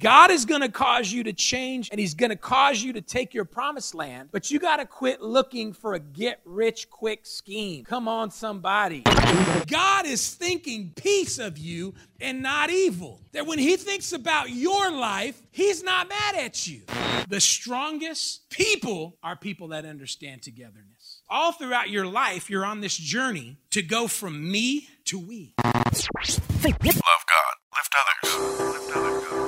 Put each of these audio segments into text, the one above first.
God is going to cause you to change and He's going to cause you to take your promised land, but you got to quit looking for a get rich quick scheme. Come on, somebody. God is thinking peace of you and not evil. That when He thinks about your life, He's not mad at you. The strongest people are people that understand togetherness. All throughout your life, you're on this journey to go from me to we. Love God, lift others. Lift others.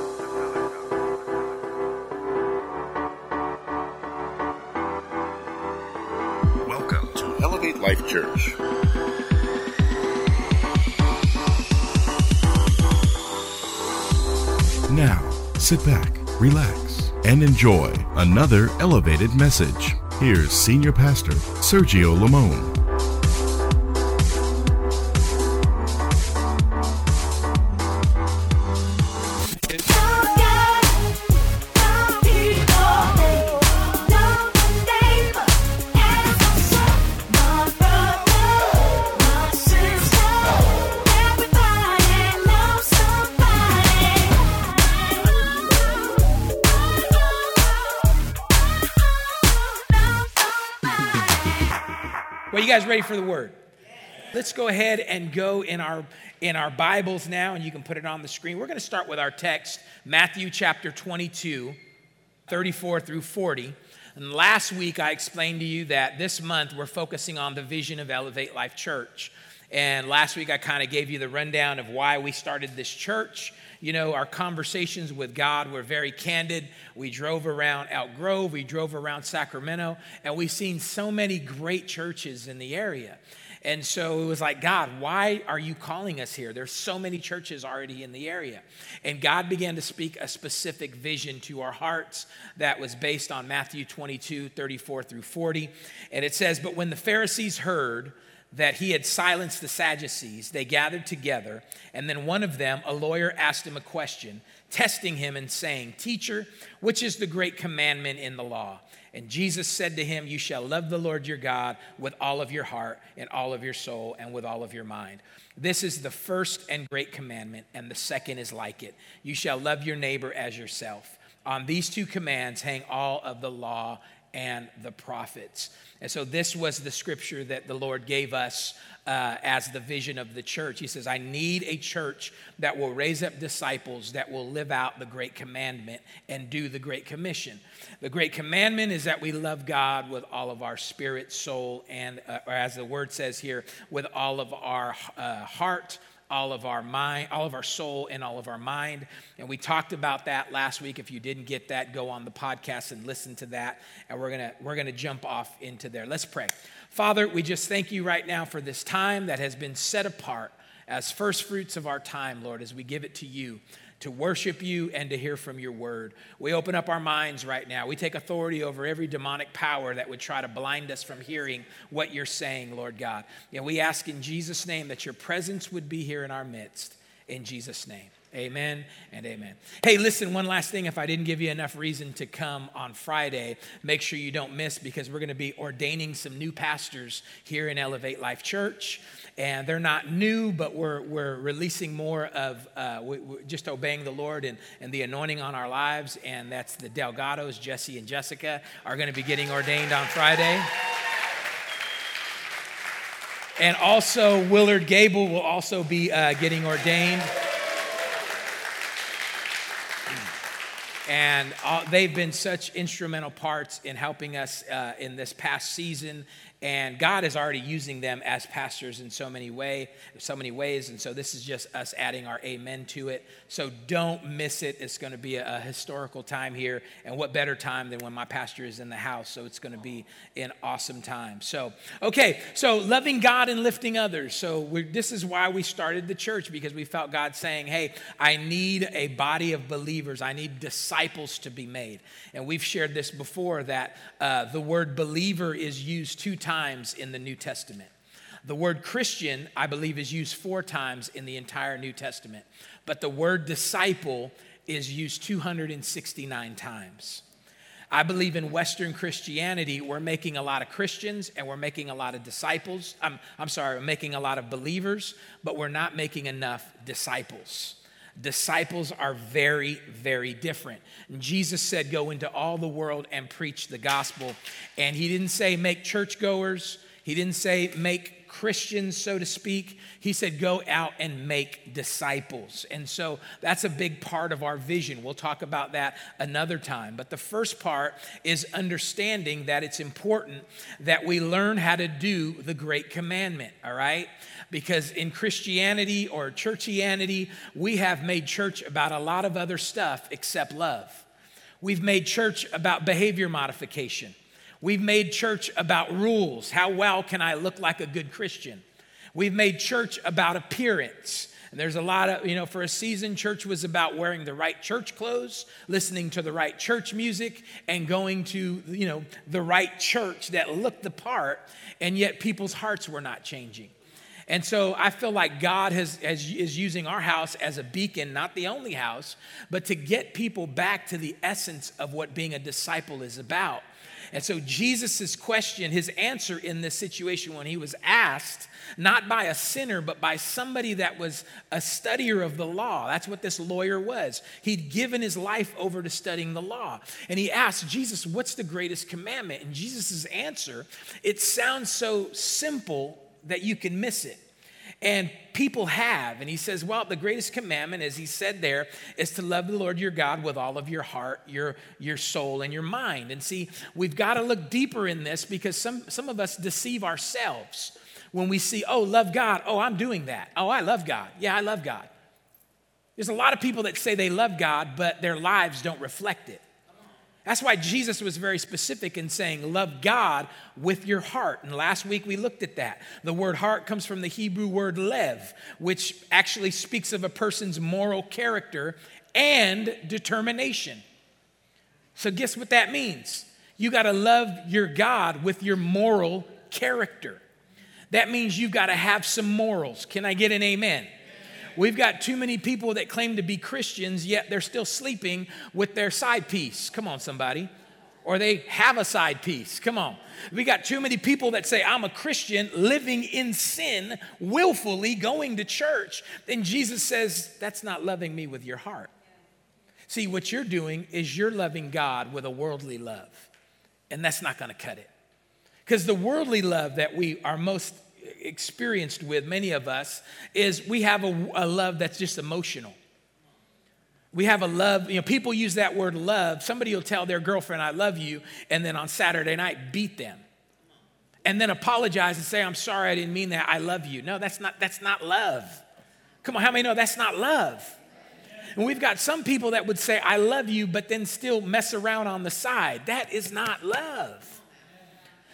Life Church. Now, sit back, relax, and enjoy another elevated message. Here's Senior Pastor Sergio Lamone. Guys ready for the word? Let's go ahead and go in our in our Bibles now, and you can put it on the screen. We're going to start with our text, Matthew chapter 22, 34 through 40. And last week I explained to you that this month we're focusing on the vision of Elevate Life Church. And last week I kind of gave you the rundown of why we started this church. You know, our conversations with God were very candid. We drove around Elk Grove, we drove around Sacramento, and we've seen so many great churches in the area. And so it was like, God, why are you calling us here? There's so many churches already in the area. And God began to speak a specific vision to our hearts that was based on Matthew 22, 34 through 40. And it says, But when the Pharisees heard, that he had silenced the Sadducees, they gathered together, and then one of them, a lawyer, asked him a question, testing him and saying, Teacher, which is the great commandment in the law? And Jesus said to him, You shall love the Lord your God with all of your heart and all of your soul and with all of your mind. This is the first and great commandment, and the second is like it. You shall love your neighbor as yourself. On these two commands hang all of the law and the prophets. And so, this was the scripture that the Lord gave us uh, as the vision of the church. He says, I need a church that will raise up disciples that will live out the great commandment and do the great commission. The great commandment is that we love God with all of our spirit, soul, and, uh, or as the word says here, with all of our uh, heart all of our mind, all of our soul, and all of our mind. And we talked about that last week. If you didn't get that, go on the podcast and listen to that. And we're gonna we're gonna jump off into there. Let's pray. Father, we just thank you right now for this time that has been set apart as first fruits of our time, Lord, as we give it to you to worship you and to hear from your word. We open up our minds right now. We take authority over every demonic power that would try to blind us from hearing what you're saying, Lord God. And we ask in Jesus' name that your presence would be here in our midst. In Jesus' name. Amen and amen. Hey, listen, one last thing. If I didn't give you enough reason to come on Friday, make sure you don't miss because we're going to be ordaining some new pastors here in Elevate Life Church and they're not new, but we're, we're releasing more of uh, we, just obeying the Lord and, and the anointing on our lives. And that's the Delgados, Jesse and Jessica, are going to be getting ordained on Friday. And also, Willard Gable will also be uh, getting ordained. And they've been such instrumental parts in helping us uh, in this past season and God is already using them as pastors in so many way, so many ways. And so this is just us adding our amen to it. So don't miss it. It's going to be a, a historical time here, and what better time than when my pastor is in the house? So it's going to be an awesome time. So okay, so loving God and lifting others. So this is why we started the church because we felt God saying, "Hey, I need a body of believers. I need disciples to be made." And we've shared this before that uh, the word believer is used two times times in the New Testament. The word Christian, I believe, is used four times in the entire New Testament, but the word disciple is used 269 times. I believe in Western Christianity, we're making a lot of Christians and we're making a lot of disciples. I'm, I'm sorry, we're making a lot of believers, but we're not making enough disciples. Disciples are very, very different. Jesus said, Go into all the world and preach the gospel. And he didn't say make churchgoers, he didn't say make Christians, so to speak. He said, go out and make disciples. And so that's a big part of our vision. We'll talk about that another time. But the first part is understanding that it's important that we learn how to do the great commandment, all right? Because in Christianity or churchianity, we have made church about a lot of other stuff except love. We've made church about behavior modification. We've made church about rules. How well can I look like a good Christian? We've made church about appearance. And there's a lot of, you know, for a season, church was about wearing the right church clothes, listening to the right church music, and going to, you know, the right church that looked the part, and yet people's hearts were not changing. And so I feel like God has, has, is using our house as a beacon, not the only house, but to get people back to the essence of what being a disciple is about. And so Jesus' question, his answer in this situation when he was asked, not by a sinner, but by somebody that was a studier of the law. That's what this lawyer was. He'd given his life over to studying the law. And he asked Jesus, What's the greatest commandment? And Jesus' answer, it sounds so simple that you can miss it. And people have. And he says, well, the greatest commandment, as he said there, is to love the Lord your God with all of your heart, your, your soul, and your mind. And see, we've got to look deeper in this because some, some of us deceive ourselves when we see, oh, love God. Oh, I'm doing that. Oh, I love God. Yeah, I love God. There's a lot of people that say they love God, but their lives don't reflect it. That's why Jesus was very specific in saying, Love God with your heart. And last week we looked at that. The word heart comes from the Hebrew word lev, which actually speaks of a person's moral character and determination. So, guess what that means? You got to love your God with your moral character. That means you've got to have some morals. Can I get an amen? We've got too many people that claim to be Christians, yet they're still sleeping with their side piece. Come on, somebody. Or they have a side piece. Come on. We got too many people that say, I'm a Christian, living in sin, willfully going to church. And Jesus says, That's not loving me with your heart. See, what you're doing is you're loving God with a worldly love, and that's not going to cut it. Because the worldly love that we are most experienced with, many of us, is we have a, a love that's just emotional. We have a love, you know, people use that word love. Somebody will tell their girlfriend, I love you, and then on Saturday night beat them. And then apologize and say, I'm sorry, I didn't mean that. I love you. No, that's not, that's not love. Come on, how many know that's not love? And we've got some people that would say, I love you, but then still mess around on the side. That is not love.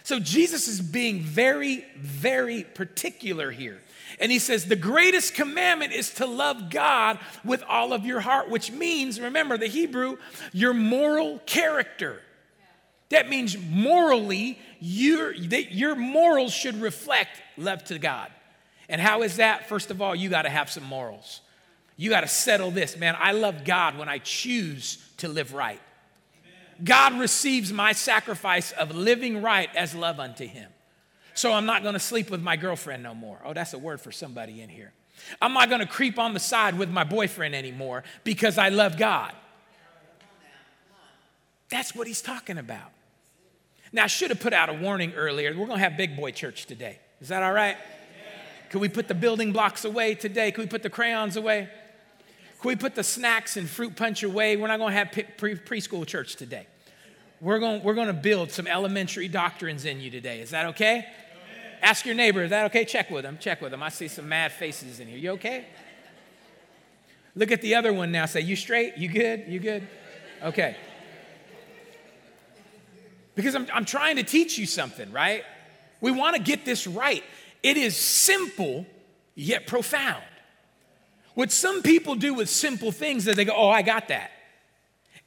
So Jesus is being very, very particular here. And he says, the greatest commandment is to love God with all of your heart, which means, remember the Hebrew, your moral character. That means morally, your, your morals should reflect love to God. And how is that? First of all, you got to have some morals. You got to settle this, man. I love God when I choose to live right. God receives my sacrifice of living right as love unto him. So I'm not gonna sleep with my girlfriend no more. Oh, that's a word for somebody in here. I'm not gonna creep on the side with my boyfriend anymore because I love God. That's what he's talking about. Now, I should have put out a warning earlier. We're gonna have big boy church today. Is that all right? Can we put the building blocks away today? Can we put the crayons away? Can we put the snacks and fruit punch away? We're not going to have pre- preschool church today. We're going, we're going to build some elementary doctrines in you today. Is that okay? Ask your neighbor, is that okay? Check with them. Check with them. I see some mad faces in here. You okay? Look at the other one now. Say, you straight? You good? You good? Okay. Because I'm, I'm trying to teach you something, right? We want to get this right. It is simple, yet profound. What some people do with simple things is they go, Oh, I got that.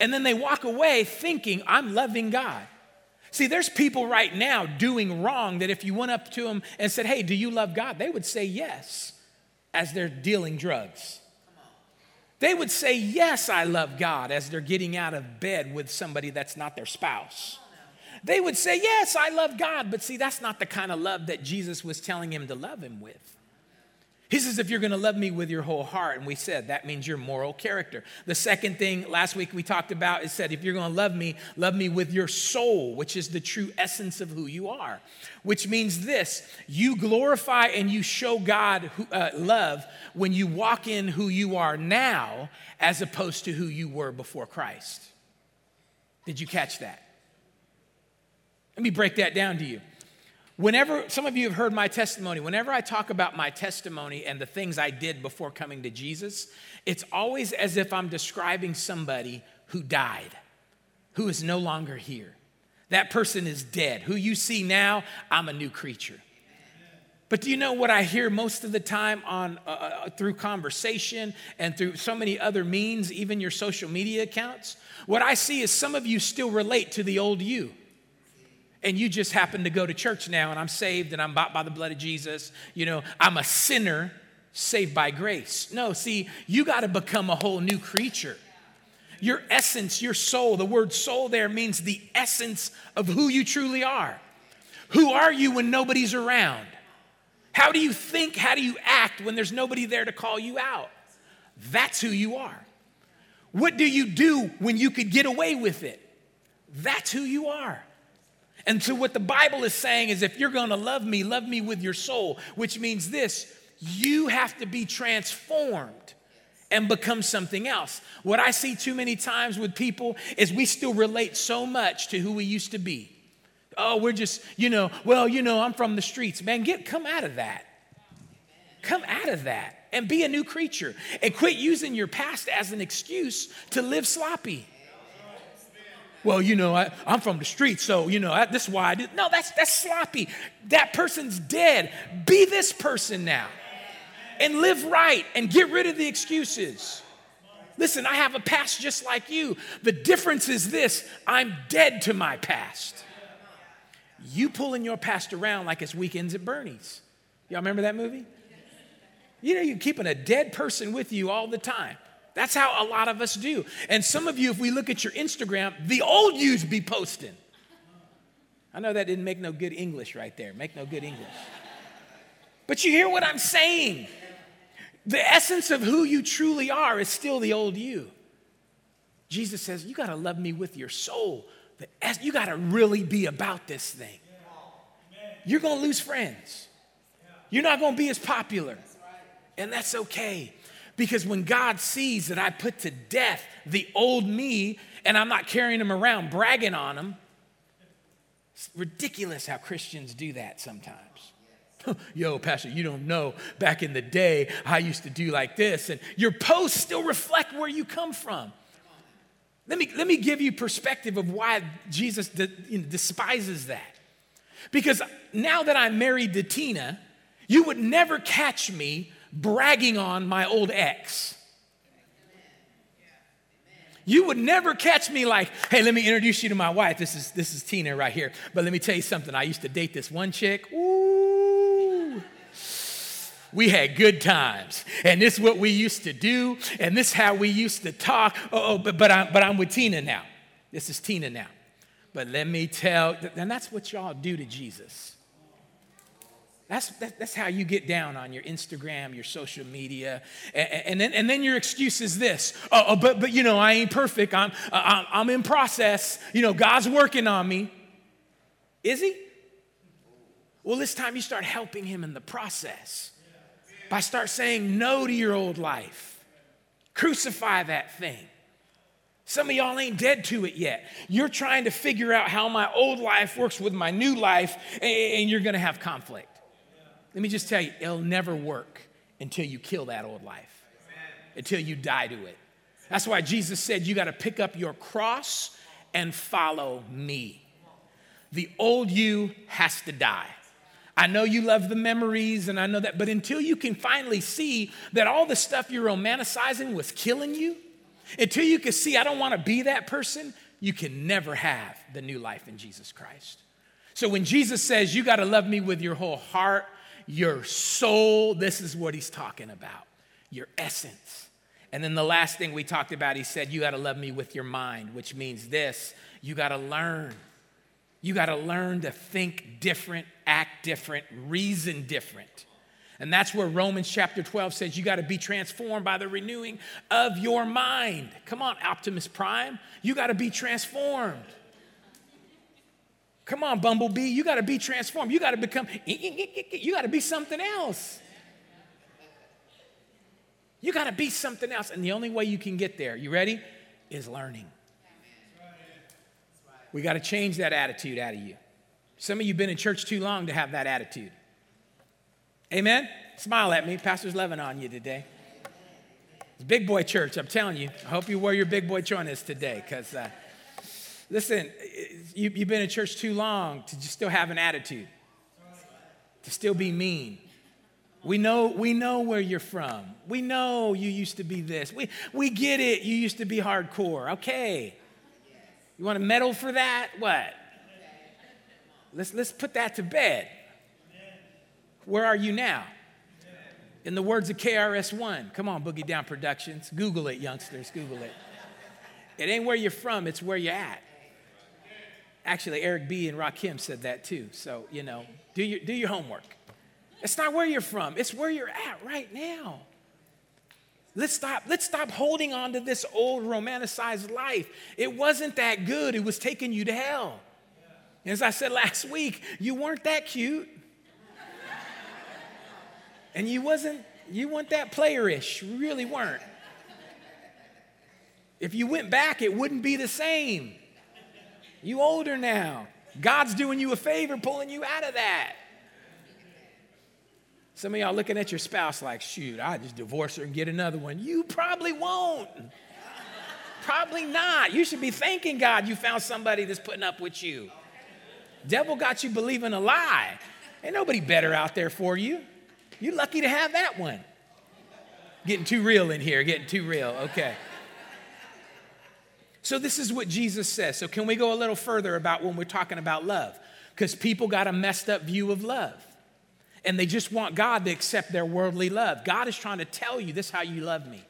And then they walk away thinking, I'm loving God. See, there's people right now doing wrong that if you went up to them and said, Hey, do you love God? They would say yes as they're dealing drugs. They would say, Yes, I love God as they're getting out of bed with somebody that's not their spouse. They would say, Yes, I love God. But see, that's not the kind of love that Jesus was telling him to love him with. He says, if you're gonna love me with your whole heart, and we said that means your moral character. The second thing last week we talked about is said, if you're gonna love me, love me with your soul, which is the true essence of who you are. Which means this you glorify and you show God who, uh, love when you walk in who you are now as opposed to who you were before Christ. Did you catch that? Let me break that down to you. Whenever some of you have heard my testimony, whenever I talk about my testimony and the things I did before coming to Jesus, it's always as if I'm describing somebody who died, who is no longer here. That person is dead. Who you see now, I'm a new creature. But do you know what I hear most of the time on uh, uh through conversation and through so many other means, even your social media accounts? What I see is some of you still relate to the old you and you just happen to go to church now and I'm saved and I'm bought by the blood of Jesus, you know, I'm a sinner saved by grace. No, see, you got to become a whole new creature. Your essence, your soul, the word soul there means the essence of who you truly are. Who are you when nobody's around? How do you think? How do you act when there's nobody there to call you out? That's who you are. What do you do when you could get away with it? That's who you are. And so, what the Bible is saying is if you're gonna love me, love me with your soul, which means this you have to be transformed and become something else. What I see too many times with people is we still relate so much to who we used to be. Oh, we're just, you know, well, you know, I'm from the streets. Man, get come out of that. Come out of that and be a new creature and quit using your past as an excuse to live sloppy well, you know, I, am from the street, so, you know, I, this is why I did. No, that's, that's sloppy. That person's dead. Be this person now and live right and get rid of the excuses. Listen, I have a past just like you. The difference is this I'm dead to my past. You pulling your past around like it's weekends at Bernie's. Y'all remember that movie? You know, you're keeping a dead person with you all the time. That's how a lot of us do. And some of you, if we look at your Instagram, the old yous be posting. I know that didn't make no good English right there, make no good English. But you hear what I'm saying. The essence of who you truly are is still the old you. Jesus says, You got to love me with your soul. You got to really be about this thing. You're going to lose friends. You're not going to be as popular. And that's okay. Because when God sees that I put to death the old me and I'm not carrying him around bragging on him, it's ridiculous how Christians do that sometimes. Yo, Pastor, you don't know. Back in the day, I used to do like this, and your posts still reflect where you come from. Let me, let me give you perspective of why Jesus despises that. Because now that I'm married to Tina, you would never catch me bragging on my old ex. You would never catch me like, hey, let me introduce you to my wife. This is, this is Tina right here. But let me tell you something. I used to date this one chick. Ooh. We had good times. And this is what we used to do. And this is how we used to talk. Oh, but, but, I'm, but I'm with Tina now. This is Tina now. But let me tell, and that's what y'all do to Jesus. That's, that, that's how you get down on your Instagram, your social media. And, and, then, and then your excuse is this oh, oh, but, but you know, I ain't perfect. I'm, I'm, I'm in process. You know, God's working on me. Is He? Well, it's time you start helping Him in the process by start saying no to your old life. Crucify that thing. Some of y'all ain't dead to it yet. You're trying to figure out how my old life works with my new life, and you're gonna have conflict. Let me just tell you, it'll never work until you kill that old life, until you die to it. That's why Jesus said, You got to pick up your cross and follow me. The old you has to die. I know you love the memories and I know that, but until you can finally see that all the stuff you're romanticizing was killing you, until you can see, I don't want to be that person, you can never have the new life in Jesus Christ. So when Jesus says, You got to love me with your whole heart, your soul. This is what he's talking about, your essence. And then the last thing we talked about, he said, You got to love me with your mind, which means this you got to learn. You got to learn to think different, act different, reason different. And that's where Romans chapter 12 says you got to be transformed by the renewing of your mind. Come on, Optimus Prime. You got to be transformed. Come on, Bumblebee. You got to be transformed. You got to become, you got to be something else. You got to be something else. And the only way you can get there, you ready? Is learning. We got to change that attitude out of you. Some of you have been in church too long to have that attitude. Amen? Smile at me. Pastor's loving on you today. It's big boy church, I'm telling you. I hope you wear your big boy joiners today because, uh, listen, you, you've been in church too long to just still have an attitude, to still be mean. We know, we know where you're from. We know you used to be this. We, we get it. You used to be hardcore. Okay. You want to medal for that? What? Let's, let's put that to bed. Where are you now? In the words of KRS-One, come on, Boogie Down Productions. Google it, youngsters, Google it. It ain't where you're from, it's where you're at. Actually, Eric B. and Rakim said that too. So, you know, do your, do your homework. It's not where you're from, it's where you're at right now. Let's stop, let's stop holding on to this old romanticized life. It wasn't that good, it was taking you to hell. As I said last week, you weren't that cute. And you wasn't, you weren't that playerish, you really weren't. If you went back, it wouldn't be the same. You older now. God's doing you a favor, pulling you out of that. Some of y'all looking at your spouse like, shoot, I just divorce her and get another one. You probably won't. probably not. You should be thanking God you found somebody that's putting up with you. Devil got you believing a lie. Ain't nobody better out there for you. You're lucky to have that one. Getting too real in here, getting too real. Okay. So, this is what Jesus says. So, can we go a little further about when we're talking about love? Because people got a messed up view of love and they just want God to accept their worldly love. God is trying to tell you this is how you love me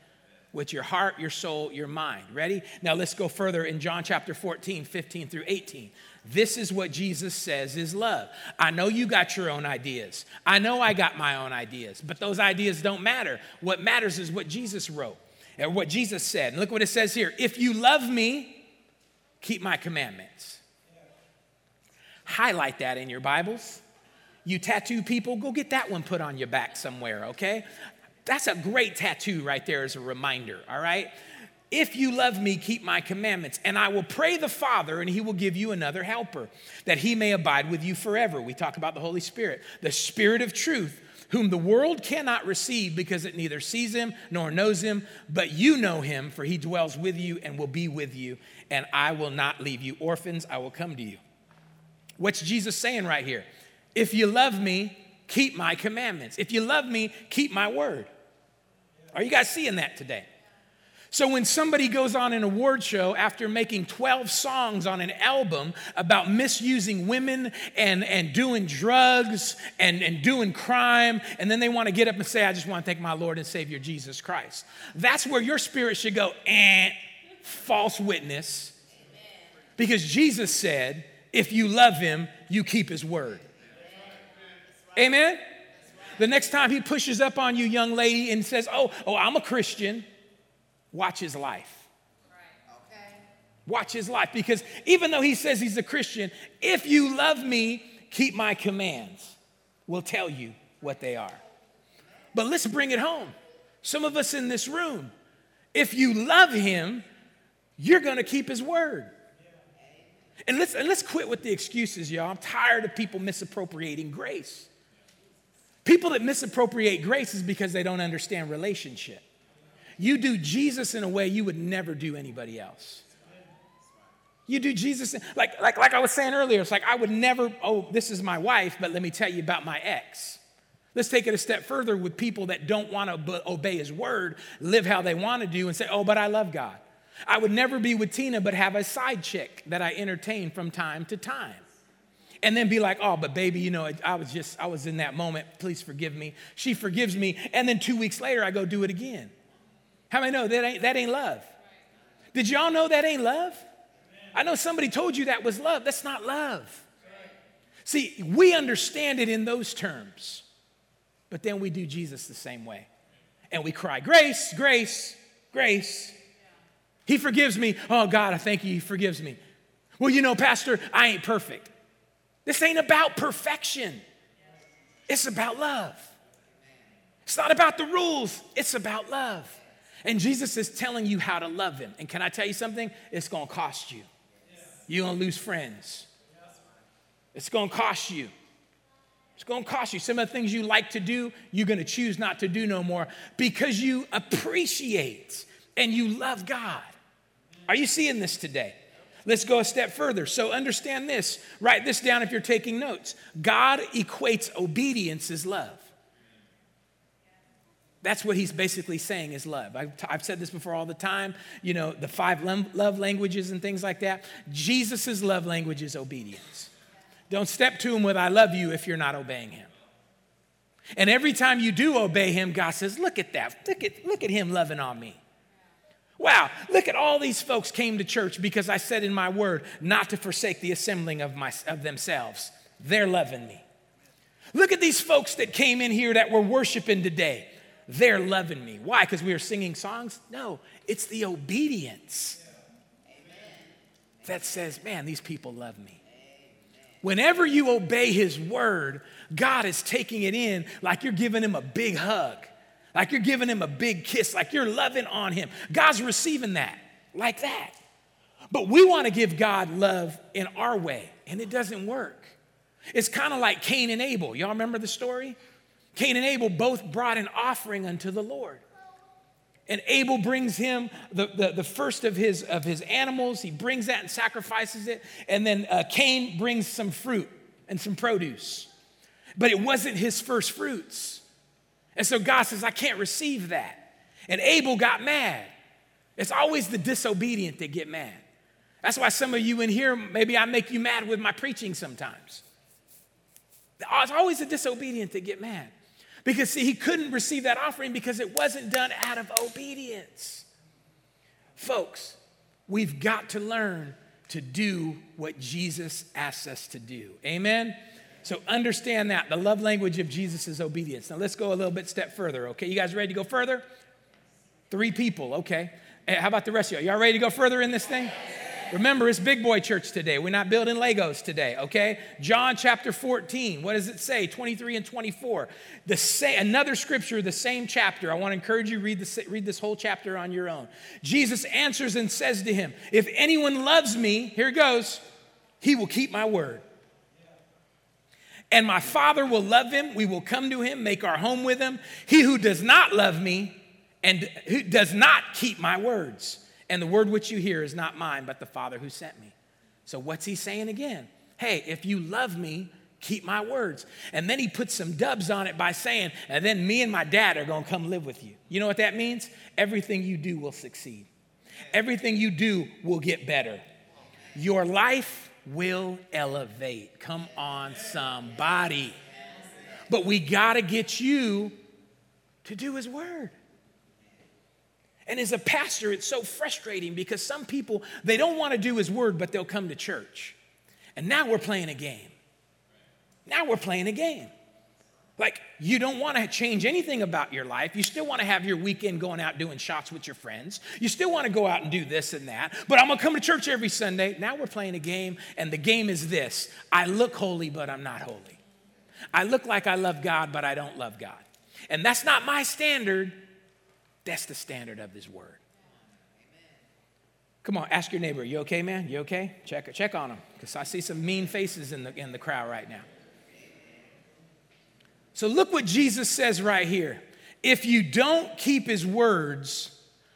with your heart, your soul, your mind. Ready? Now let's go further in John chapter 14, 15 through 18. This is what Jesus says is love. I know you got your own ideas. I know I got my own ideas, but those ideas don't matter. What matters is what Jesus wrote what Jesus said. And look what it says here If you love me, keep my commandments. Highlight that in your Bibles. You tattoo people, go get that one put on your back somewhere, okay? That's a great tattoo right there as a reminder, all right? If you love me, keep my commandments, and I will pray the Father, and he will give you another helper, that he may abide with you forever. We talk about the Holy Spirit, the Spirit of truth, whom the world cannot receive because it neither sees him nor knows him, but you know him, for he dwells with you and will be with you, and I will not leave you orphans, I will come to you. What's Jesus saying right here? If you love me, keep my commandments. If you love me, keep my word. Are you guys seeing that today? So when somebody goes on an award show after making 12 songs on an album about misusing women and, and doing drugs and, and doing crime, and then they want to get up and say, I just want to thank my Lord and Savior Jesus Christ. That's where your spirit should go, eh, false witness. Because Jesus said, if you love him, you keep his word. Amen? The next time he pushes up on you, young lady, and says, Oh, oh, I'm a Christian, watch his life. Watch his life. Because even though he says he's a Christian, if you love me, keep my commands. We'll tell you what they are. But let's bring it home. Some of us in this room, if you love him, you're gonna keep his word. And let's, and let's quit with the excuses, y'all. I'm tired of people misappropriating grace. People that misappropriate grace is because they don't understand relationship. You do Jesus in a way you would never do anybody else. You do Jesus, like, like, like I was saying earlier, it's like I would never, oh, this is my wife, but let me tell you about my ex. Let's take it a step further with people that don't want to obey his word, live how they want to do, and say, oh, but I love God. I would never be with Tina, but have a side chick that I entertain from time to time and then be like, oh, but baby, you know, I was just, I was in that moment. Please forgive me. She forgives me. And then two weeks later, I go do it again. How many know that ain't, that ain't love? Did y'all know that ain't love? I know somebody told you that was love. That's not love. See, we understand it in those terms. But then we do Jesus the same way. And we cry, Grace, grace, grace. He forgives me. Oh, God, I thank you. He forgives me. Well, you know, Pastor, I ain't perfect. This ain't about perfection, it's about love. It's not about the rules, it's about love. And Jesus is telling you how to love Him. And can I tell you something? It's gonna cost you. You're gonna lose friends. It's gonna cost you. It's gonna cost you. Some of the things you like to do, you're gonna choose not to do no more because you appreciate and you love God. Are you seeing this today? Let's go a step further. So understand this. Write this down if you're taking notes. God equates obedience as love. That's what he's basically saying is love. I've, I've said this before all the time, you know, the five love languages and things like that. Jesus' love language is obedience. Don't step to him with, I love you, if you're not obeying him. And every time you do obey him, God says, Look at that. Look at, look at him loving on me. Wow, look at all these folks came to church because I said in my word not to forsake the assembling of, my, of themselves. They're loving me. Look at these folks that came in here that were worshiping today. They're loving me. Why? Because we are singing songs? No, it's the obedience that says, man, these people love me. Whenever you obey his word, God is taking it in like you're giving him a big hug like you're giving him a big kiss, like you're loving on him. God's receiving that like that. But we want to give God love in our way, and it doesn't work. It's kind of like Cain and Abel. Y'all remember the story? Cain and Abel both brought an offering unto the Lord. And Abel brings him the, the, the, first of his, of his animals. He brings that and sacrifices it. And then uh, Cain brings some fruit and some produce. But it wasn't his first fruits. And so God says, I can't receive that. And Abel got mad. It's always the disobedient that get mad. That's why some of you in here, maybe I make you mad with my preaching sometimes. It's always the disobedient that get mad. Because, see, he couldn't receive that offering because it wasn't done out of obedience. Folks, we've got to learn to do what Jesus asks us to do. Amen? So understand that. The love language of Jesus is obedience. Now let's go a little bit step further, okay? You guys ready to go further? Three people, okay. Eh, how about the rest of y'all? Y'all ready to go further in this thing? Remember, it's big boy church today. We're not building Legos today, okay? John chapter 14. What does it say? 23 and 24. The say, another scripture, the same chapter. I want to encourage you read this, read this whole chapter on your own. Jesus answers and says to him, If anyone loves me, here goes, he will keep my word. And my Father will love him. We will come to him, make our home with him. He who does not love me and who does not keep my words, and the word which you hear is not mine, but the Father who sent me. So, what's he saying again? Hey, if you love me, keep my words. And then he puts some dubs on it by saying, and then me and my dad are gonna come live with you. You know what that means? Everything you do will succeed, everything you do will get better. Your life will elevate. Come on, somebody. But we got to get you to do his word. And as a pastor, it's so frustrating because some people, they don't want to do his word, but they'll come to church. And now we're playing a game. Now we're playing a game. Like, you don't want to change anything about your life. You still want to have your weekend going out doing shots with your friends. You still want to go out and do this and that. But I'm going to come to church every Sunday. Now we're playing a game, and the game is this I look holy, but I'm not holy. I look like I love God, but I don't love God. And that's not my standard, that's the standard of His Word. Come on, ask your neighbor, you okay, man? You okay? Check, check on them, because I see some mean faces in the, in the crowd right now. So look what Jesus says right here. If you don't keep his words,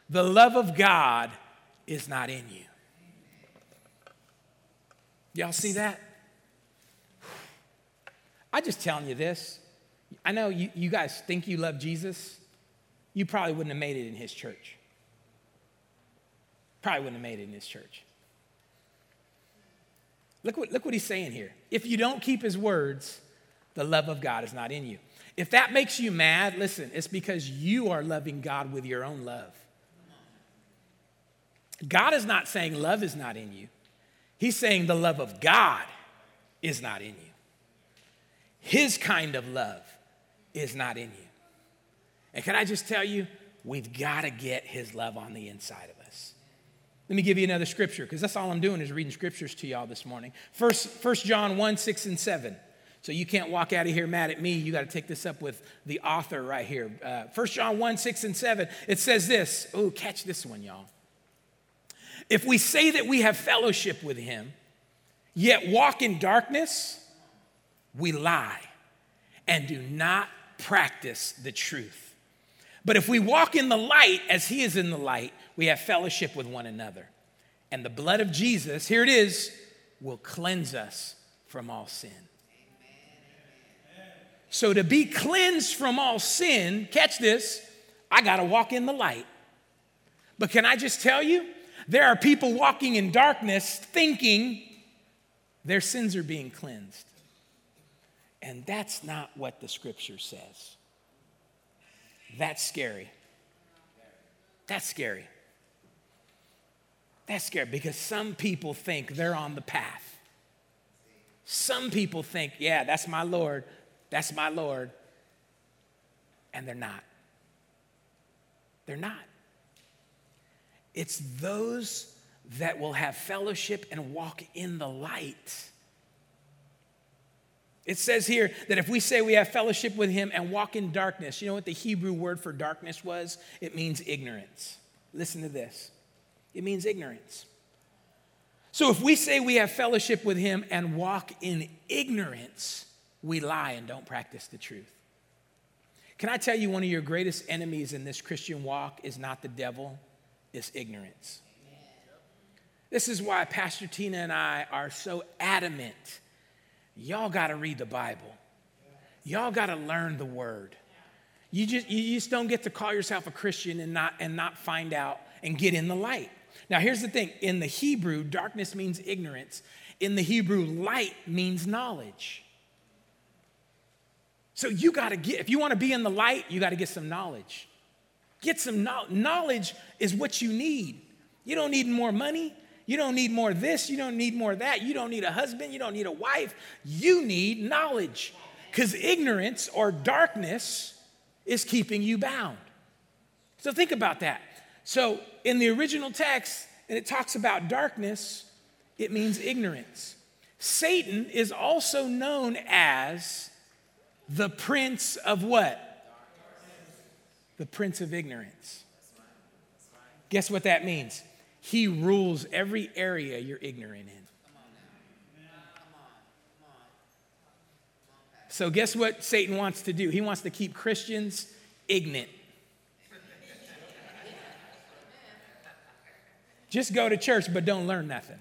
the love of God is not in you. Y'all see that? I'm just telling you this. I know you, you guys think you love Jesus. You probably wouldn't have made it in his church. Probably wouldn't have made it in his church. Look what, look what he's saying here. If you don't keep his words, the love of God is not in you. If that makes you mad, listen, it's because you are loving God with your own love. God is not saying love is not in you, He's saying the love of God is not in you. His kind of love is not in you. And can I just tell you, we've got to get his love on the inside of us. Let me give you another scripture because that's all I'm doing is reading scriptures to y'all this morning. First, First John 1 6 and 7. So you can't walk out of here mad at me. You got to take this up with the author right here. Uh, 1 John 1 6 and 7. It says this. Oh, catch this one, y'all. If we say that we have fellowship with him, yet walk in darkness, we lie and do not practice the truth. But if we walk in the light as he is in the light, we have fellowship with one another. And the blood of Jesus, here it is, will cleanse us from all sin. So, to be cleansed from all sin, catch this, I got to walk in the light. But can I just tell you, there are people walking in darkness thinking their sins are being cleansed. And that's not what the scripture says. That's scary. That's scary. That's scary because some people think they're on the path. Some people think, yeah, that's my Lord, that's my Lord. And they're not. They're not. It's those that will have fellowship and walk in the light it says here that if we say we have fellowship with him and walk in darkness, you know what the Hebrew word for darkness was? It means ignorance. Listen to this it means ignorance. So if we say we have fellowship with him and walk in ignorance, we lie and don't practice the truth. Can I tell you one of your greatest enemies in this Christian walk is not the devil, it's ignorance. This is why Pastor Tina and I are so adamant y'all got to read the Bible. Y'all got to learn the word. You just, you just don't get to call yourself a Christian and not, and not find out and get in the light. Now, here's the thing in the Hebrew, darkness means ignorance. In the Hebrew, light means knowledge. So you got to get, if you want to be in the light, you got to get some knowledge. Get some knowledge. Knowledge is what you need. You don't need more money. You don't need more this, you don't need more that. You don't need a husband, you don't need a wife. You need knowledge. Because ignorance or darkness is keeping you bound. So think about that. So in the original text, and it talks about darkness, it means ignorance. Satan is also known as the prince of what? The prince of ignorance. Guess what that means? He rules every area you're ignorant in. So, guess what Satan wants to do? He wants to keep Christians ignorant. Just go to church, but don't learn nothing.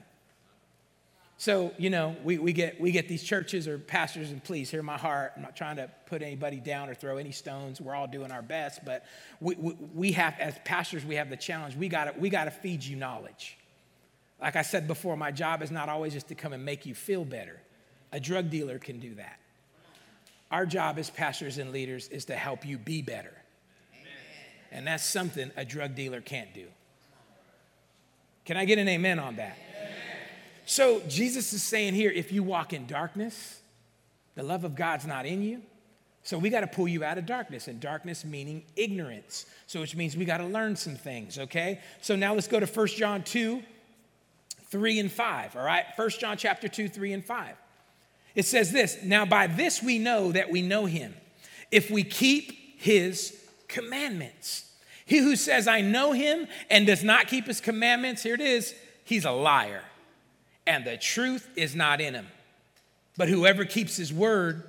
So, you know, we, we, get, we get these churches or pastors, and please hear my heart. I'm not trying to put anybody down or throw any stones. We're all doing our best. But we, we, we have, as pastors, we have the challenge. We got we to feed you knowledge. Like I said before, my job is not always just to come and make you feel better. A drug dealer can do that. Our job as pastors and leaders is to help you be better. Amen. And that's something a drug dealer can't do. Can I get an amen on that? So Jesus is saying here if you walk in darkness, the love of God's not in you. So we got to pull you out of darkness, and darkness meaning ignorance. So which means we got to learn some things, okay? So now let's go to 1 John 2, 3 and 5, all right? 1 John chapter 2, 3 and 5. It says this Now by this we know that we know him, if we keep his commandments. He who says, I know him and does not keep his commandments, here it is, he's a liar and the truth is not in him. But whoever keeps his word,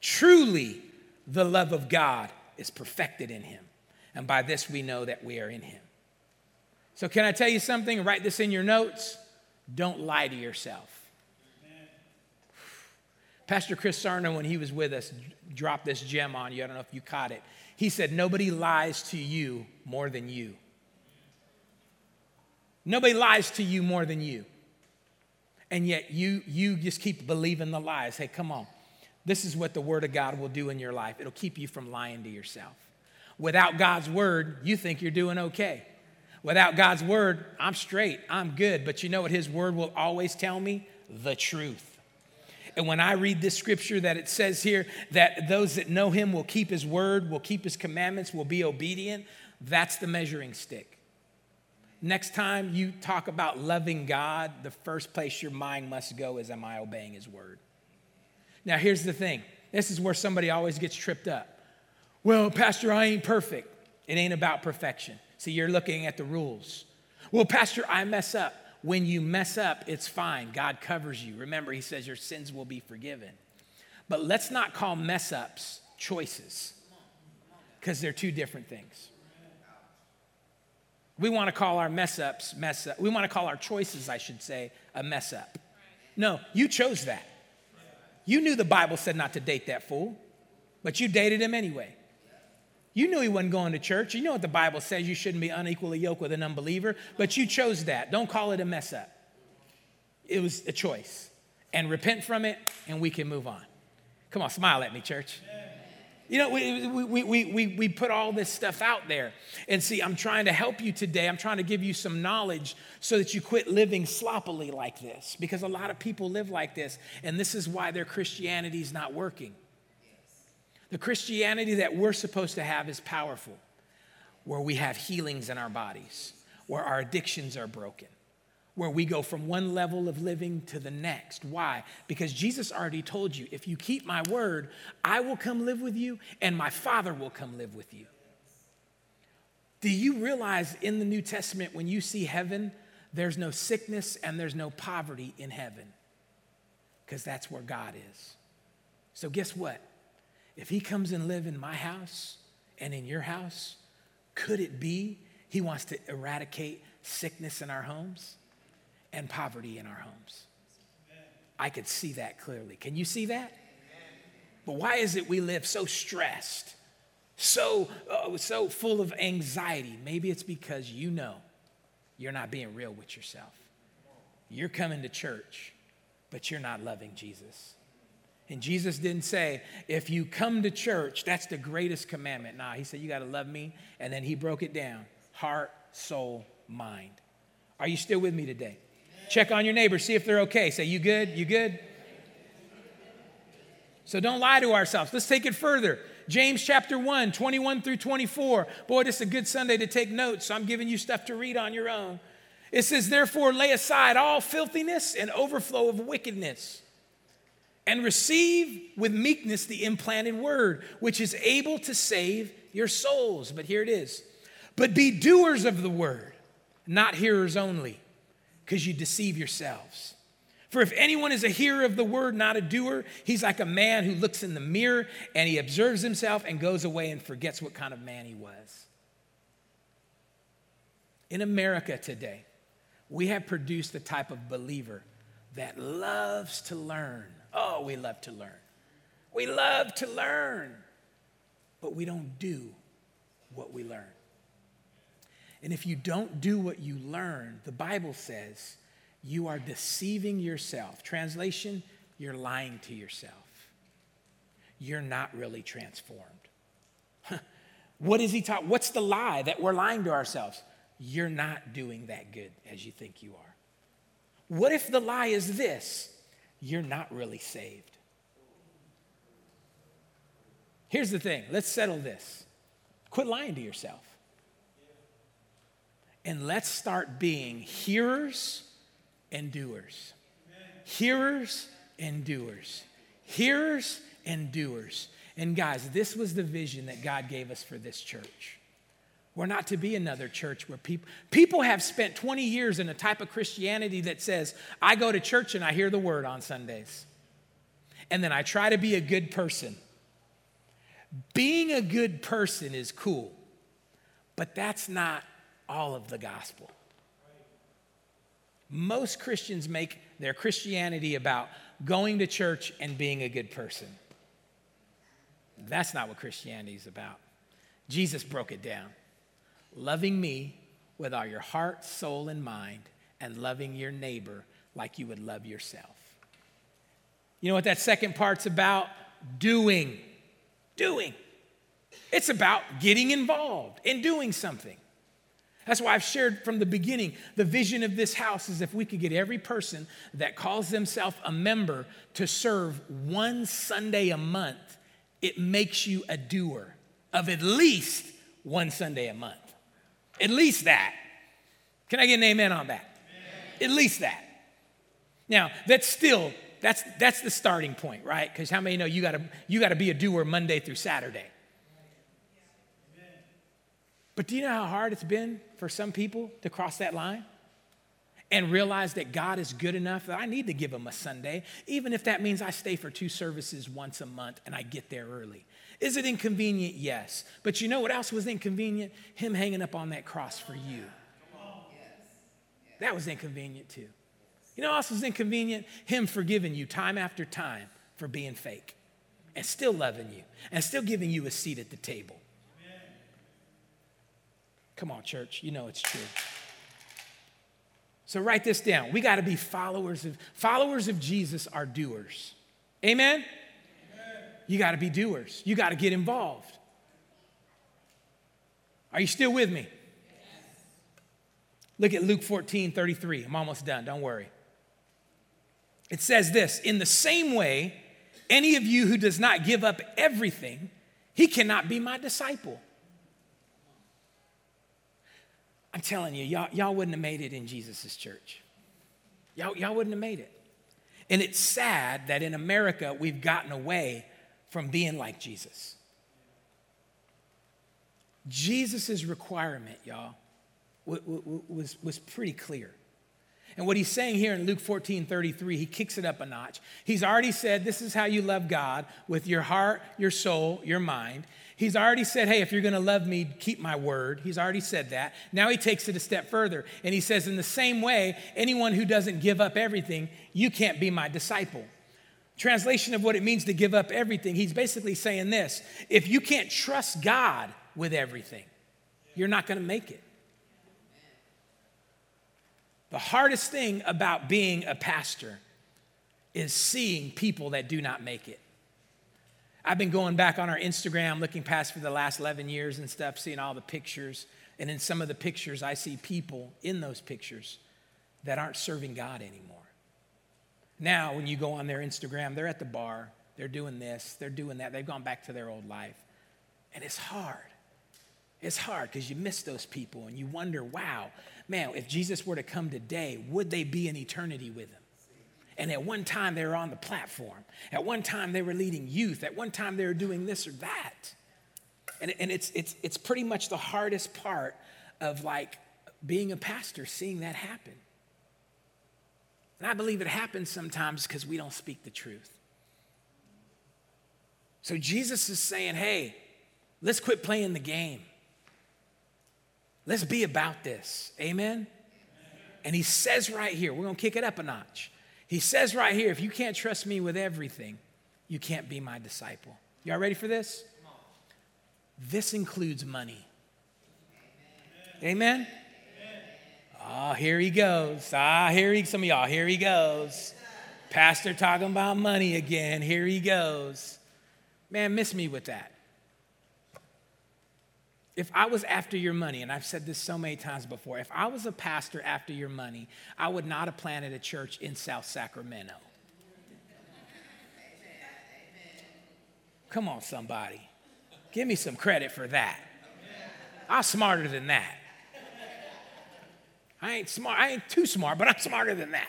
truly the love of God is perfected in him. And by this we know that we are in him. So, can I tell you something? Write this in your notes. Don't lie to yourself. Pastor Chris Sarno, when he was with us, dropped this gem on you. I don't know if you caught it. He said, Nobody lies to you more than you. Nobody lies to you more than you and yet you you just keep believing the lies. Hey, come on. This is what the word of God will do in your life. It'll keep you from lying to yourself. Without God's word, you think you're doing okay. Without God's word, I'm straight, I'm good. But you know what his word will always tell me? The truth. And when I read this scripture that it says here that those that know him will keep his word, will keep his commandments, will be obedient, that's the measuring stick. Next time you talk about loving God, the first place your mind must go is, Am I obeying his word? Now, here's the thing this is where somebody always gets tripped up. Well, Pastor, I ain't perfect. It ain't about perfection. See, you're looking at the rules. Well, Pastor, I mess up. When you mess up, it's fine. God covers you. Remember, He says your sins will be forgiven. But let's not call mess ups choices because they're two different things. We want to call our mess ups mess up. We want to call our choices, I should say, a mess up. No, you chose that. You knew the Bible said not to date that fool, but you dated him anyway. You knew he wasn't going to church. You know what the Bible says you shouldn't be unequally yoked with an unbeliever, but you chose that. Don't call it a mess up. It was a choice. And repent from it, and we can move on. Come on, smile at me, church. You know, we, we, we, we, we put all this stuff out there. And see, I'm trying to help you today. I'm trying to give you some knowledge so that you quit living sloppily like this. Because a lot of people live like this, and this is why their Christianity is not working. The Christianity that we're supposed to have is powerful, where we have healings in our bodies, where our addictions are broken, where we go from one level of living to the next. Why? Because Jesus already told you if you keep my word, I will come live with you, and my Father will come live with you. Do you realize in the New Testament, when you see heaven, there's no sickness and there's no poverty in heaven? Because that's where God is. So, guess what? If he comes and live in my house and in your house, could it be he wants to eradicate sickness in our homes and poverty in our homes? I could see that clearly. Can you see that? But why is it we live so stressed, so, uh, so full of anxiety? Maybe it's because you know you're not being real with yourself. You're coming to church, but you're not loving Jesus. And Jesus didn't say, if you come to church, that's the greatest commandment. Nah, he said, you got to love me. And then he broke it down heart, soul, mind. Are you still with me today? Check on your neighbor, see if they're okay. Say, you good? You good? So don't lie to ourselves. Let's take it further. James chapter 1, 21 through 24. Boy, this is a good Sunday to take notes, so I'm giving you stuff to read on your own. It says, Therefore, lay aside all filthiness and overflow of wickedness and receive with meekness the implanted word, which is able to save your souls. But here it is. But be doers of the word, not hearers only, because you deceive yourselves. For if anyone is a hearer of the word, not a doer, he's like a man who looks in the mirror and he observes himself and goes away and forgets what kind of man he was. In America today, we have produced a type of believer that loves to learn Oh, we love to learn. We love to learn, but we don't do what we learn. And if you don't do what you learn, the Bible says you are deceiving yourself. Translation, you're lying to yourself. You're not really transformed. what is he taught? What's the lie that we're lying to ourselves? You're not doing that good as you think you are. What if the lie is this? you're not really saved. Here's the thing let's settle this. Quit lying to yourself. And let's start being hearers and doers. Hearers and doers. Hearers and doers. And guys, this was the vision that God gave us for this church. We're not to be another church where people people have spent 20 years in a type of Christianity that says, I go to church and I hear the word on Sundays. And then I try to be a good person. Being a good person is cool, but that's not all of the gospel. Most Christians make their Christianity about going to church and being a good person. That's not what Christianity is about. Jesus broke it down loving me with all your heart, soul, and mind, and loving your neighbor like you would love yourself. You know what that second part's about? Doing. Doing. It's about getting involved in doing something. That's why I've shared from the beginning the vision of this house is if we could get every person that calls themselves a member to serve one Sunday a month, it makes you a doer of at least one Sunday a month. At least that. Can I get an amen on that? Amen. At least that. Now, that's still that's that's the starting point, right? Because how many know you gotta you gotta be a doer Monday through Saturday? But do you know how hard it's been for some people to cross that line? And realize that God is good enough that I need to give him a Sunday, even if that means I stay for two services once a month and I get there early. Is it inconvenient? Yes. But you know what else was inconvenient? Him hanging up on that cross for you. That was inconvenient too. You know what else was inconvenient? Him forgiving you time after time for being fake and still loving you and still giving you a seat at the table. Come on, church, you know it's true. So write this down. We got to be followers of followers of Jesus are doers. Amen. You got to be doers. You got to get involved. Are you still with me? Look at Luke 14, 33. I'm almost done. Don't worry. It says this In the same way, any of you who does not give up everything, he cannot be my disciple. I'm telling you, y'all, y'all wouldn't have made it in Jesus' church. Y'all, y'all wouldn't have made it. And it's sad that in America, we've gotten away from being like Jesus. Jesus' requirement, y'all, was, was pretty clear. And what he's saying here in Luke 14 33, he kicks it up a notch. He's already said, This is how you love God with your heart, your soul, your mind. He's already said, Hey, if you're going to love me, keep my word. He's already said that. Now he takes it a step further. And he says, In the same way, anyone who doesn't give up everything, you can't be my disciple. Translation of what it means to give up everything, he's basically saying this if you can't trust God with everything, you're not going to make it. The hardest thing about being a pastor is seeing people that do not make it. I've been going back on our Instagram, looking past for the last 11 years and stuff, seeing all the pictures. And in some of the pictures, I see people in those pictures that aren't serving God anymore. Now, when you go on their Instagram, they're at the bar, they're doing this, they're doing that, they've gone back to their old life. And it's hard. It's hard because you miss those people and you wonder, wow, man, if Jesus were to come today, would they be in eternity with him? And at one time they were on the platform. At one time they were leading youth. At one time they were doing this or that. And, and it's, it's, it's pretty much the hardest part of like being a pastor, seeing that happen. And I believe it happens sometimes because we don't speak the truth. So Jesus is saying, hey, let's quit playing the game. Let's be about this. Amen? And he says right here, we're going to kick it up a notch. He says right here, if you can't trust me with everything, you can't be my disciple. Y'all ready for this? This includes money. Amen? Ah, oh, here he goes. Ah, here he, some of y'all, here he goes. Pastor talking about money again. Here he goes. Man, miss me with that. If I was after your money, and I've said this so many times before, if I was a pastor after your money, I would not have planted a church in South Sacramento. Come on, somebody. Give me some credit for that. I'm smarter than that. I ain't smart, I ain't too smart, but I'm smarter than that.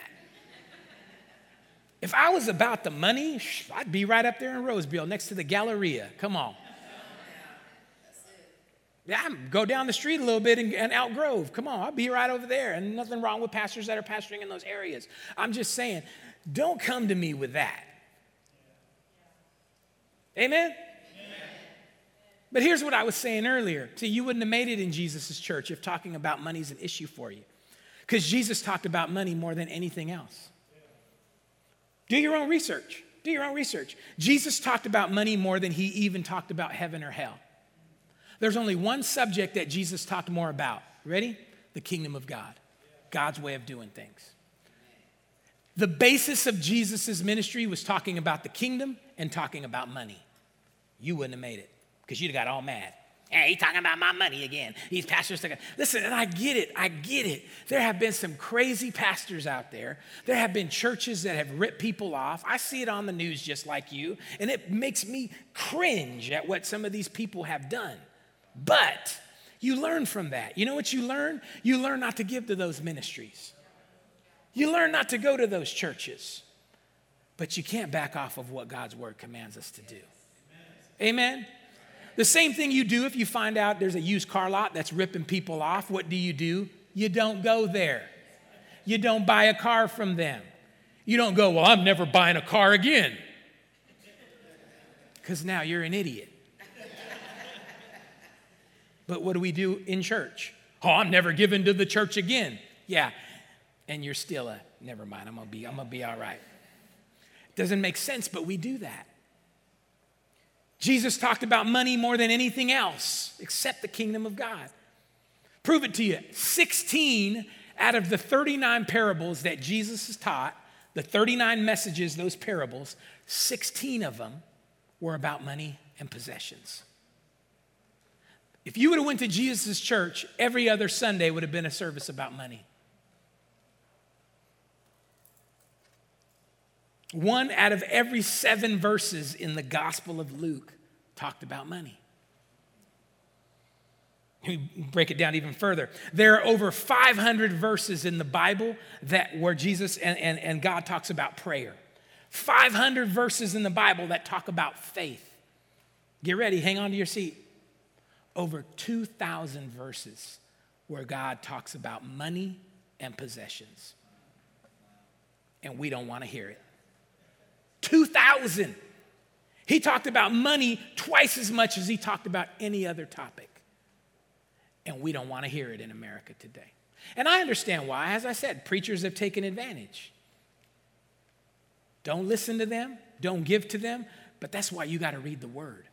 If I was about the money, I'd be right up there in Roseville next to the Galleria. Come on. Yeah, go down the street a little bit and, and Elk Grove. Come on, I'll be right over there. And nothing wrong with pastors that are pastoring in those areas. I'm just saying, don't come to me with that. Amen? Amen? But here's what I was saying earlier. See, you wouldn't have made it in Jesus' church if talking about money is an issue for you. Because Jesus talked about money more than anything else. Do your own research. Do your own research. Jesus talked about money more than he even talked about heaven or hell. There's only one subject that Jesus talked more about. Ready? The kingdom of God, God's way of doing things. The basis of Jesus' ministry was talking about the kingdom and talking about money. You wouldn't have made it because you'd have got all mad. Hey, he's talking about my money again. These pastors talking. Listen, and I get it. I get it. There have been some crazy pastors out there. There have been churches that have ripped people off. I see it on the news just like you, and it makes me cringe at what some of these people have done. But you learn from that. You know what you learn? You learn not to give to those ministries. You learn not to go to those churches. But you can't back off of what God's word commands us to do. Amen. The same thing you do if you find out there's a used car lot that's ripping people off. What do you do? You don't go there. You don't buy a car from them. You don't go, Well, I'm never buying a car again. Because now you're an idiot. But what do we do in church? Oh, I'm never giving to the church again. Yeah. And you're still a, never mind, I'm gonna be, I'm gonna be all right. Doesn't make sense, but we do that. Jesus talked about money more than anything else except the kingdom of God. Prove it to you. 16 out of the 39 parables that Jesus has taught, the 39 messages, those parables, 16 of them were about money and possessions. If you would have went to Jesus' church, every other Sunday would have been a service about money. One out of every seven verses in the Gospel of Luke talked about money. We break it down even further. There are over 500 verses in the Bible that where Jesus and, and, and God talks about prayer. 500 verses in the Bible that talk about faith. Get ready, hang on to your seat. Over 2,000 verses where God talks about money and possessions. And we don't want to hear it. 2,000. He talked about money twice as much as he talked about any other topic. And we don't want to hear it in America today. And I understand why. As I said, preachers have taken advantage. Don't listen to them, don't give to them, but that's why you got to read the word.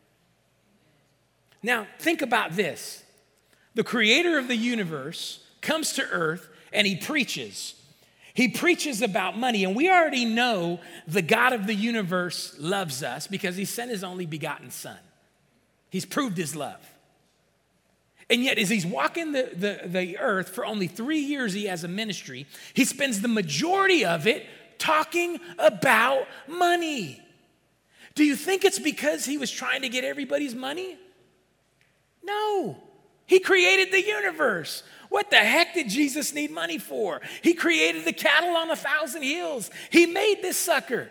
Now, think about this the creator of the universe comes to earth and he preaches. He preaches about money, and we already know the God of the universe loves us because he sent his only begotten Son. He's proved his love. And yet, as he's walking the, the, the earth for only three years, he has a ministry. He spends the majority of it talking about money. Do you think it's because he was trying to get everybody's money? No. He created the universe. What the heck did Jesus need money for? He created the cattle on a thousand hills. He made this sucker.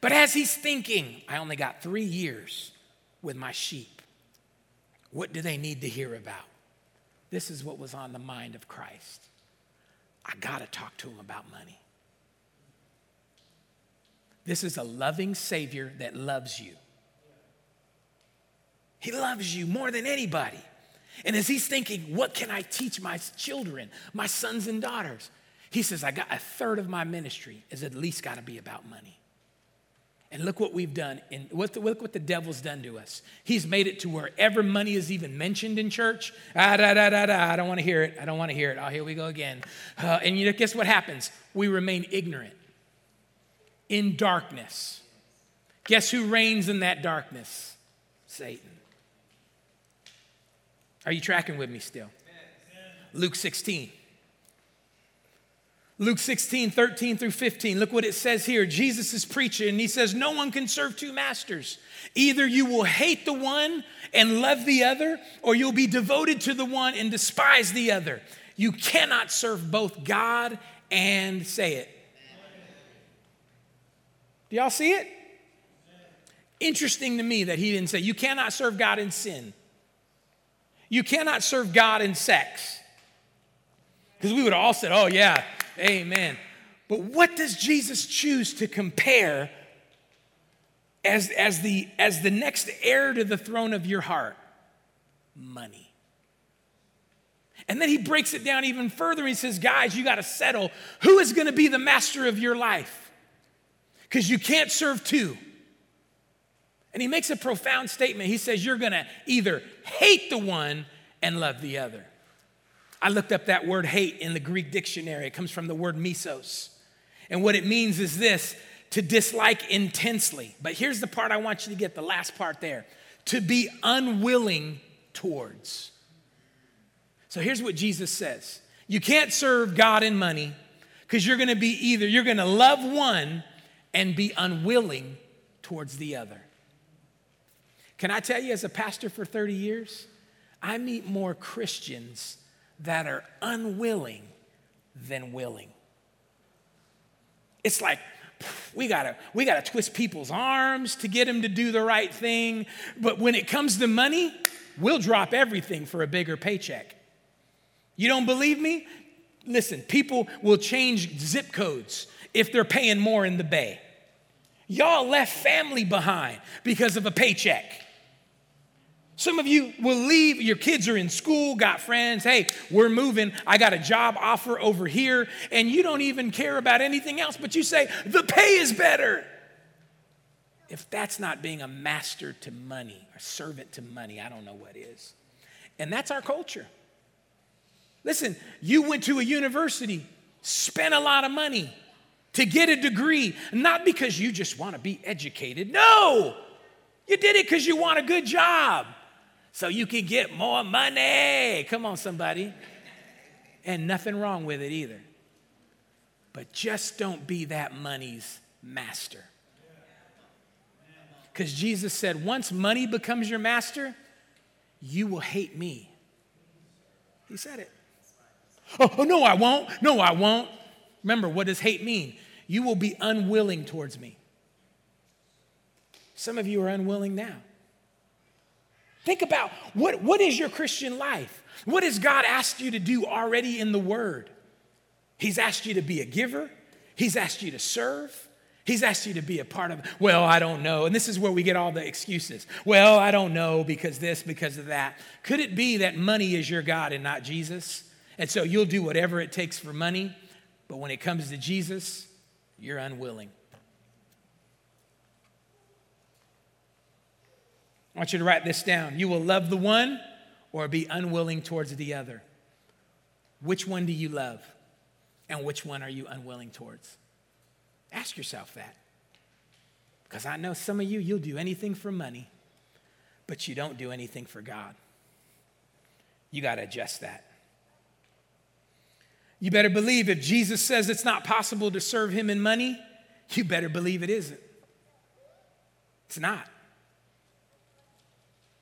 But as he's thinking, I only got three years with my sheep. What do they need to hear about? This is what was on the mind of Christ. I got to talk to him about money. This is a loving Savior that loves you. He loves you more than anybody. And as he's thinking, what can I teach my children, my sons and daughters? He says, I got a third of my ministry is at least got to be about money. And look what we've done, and look what the devil's done to us. He's made it to wherever money is even mentioned in church, ah, da, da, da, da, I don't want to hear it. I don't want to hear it. Oh, here we go again. Uh, and you know, guess what happens? We remain ignorant, in darkness. Guess who reigns in that darkness? Satan. Are you tracking with me still? Luke 16. Luke 16, 13 through 15. Look what it says here. Jesus is preaching, and he says, No one can serve two masters. Either you will hate the one and love the other, or you'll be devoted to the one and despise the other. You cannot serve both God and say it. Do y'all see it? Interesting to me that he didn't say, You cannot serve God in sin. You cannot serve God in sex. Because we would all said, oh, yeah, amen. But what does Jesus choose to compare as, as, the, as the next heir to the throne of your heart? Money. And then he breaks it down even further. He says, guys, you got to settle who is going to be the master of your life? Because you can't serve two. And he makes a profound statement. He says, You're going to either hate the one and love the other. I looked up that word hate in the Greek dictionary. It comes from the word misos. And what it means is this to dislike intensely. But here's the part I want you to get the last part there to be unwilling towards. So here's what Jesus says You can't serve God and money because you're going to be either, you're going to love one and be unwilling towards the other. Can I tell you, as a pastor for 30 years, I meet more Christians that are unwilling than willing. It's like, we gotta, we gotta twist people's arms to get them to do the right thing. But when it comes to money, we'll drop everything for a bigger paycheck. You don't believe me? Listen, people will change zip codes if they're paying more in the Bay. Y'all left family behind because of a paycheck. Some of you will leave, your kids are in school, got friends. Hey, we're moving. I got a job offer over here, and you don't even care about anything else, but you say, the pay is better. If that's not being a master to money, a servant to money, I don't know what is. And that's our culture. Listen, you went to a university, spent a lot of money to get a degree, not because you just want to be educated. No, you did it because you want a good job so you can get more money. Come on, somebody. And nothing wrong with it either. But just don't be that money's master. Because Jesus said, once money becomes your master, you will hate me. He said it. Oh, oh, no, I won't. No, I won't. Remember, what does hate mean? You will be unwilling towards me. Some of you are unwilling now. Think about what, what is your Christian life? What has God asked you to do already in the Word? He's asked you to be a giver, He's asked you to serve. He's asked you to be a part of, well, I don't know. And this is where we get all the excuses. Well, I don't know because this, because of that. Could it be that money is your God and not Jesus? And so you'll do whatever it takes for money, but when it comes to Jesus, you're unwilling. I want you to write this down. You will love the one or be unwilling towards the other. Which one do you love? And which one are you unwilling towards? Ask yourself that. Because I know some of you, you'll do anything for money, but you don't do anything for God. You got to adjust that. You better believe if Jesus says it's not possible to serve him in money, you better believe it isn't. It's not.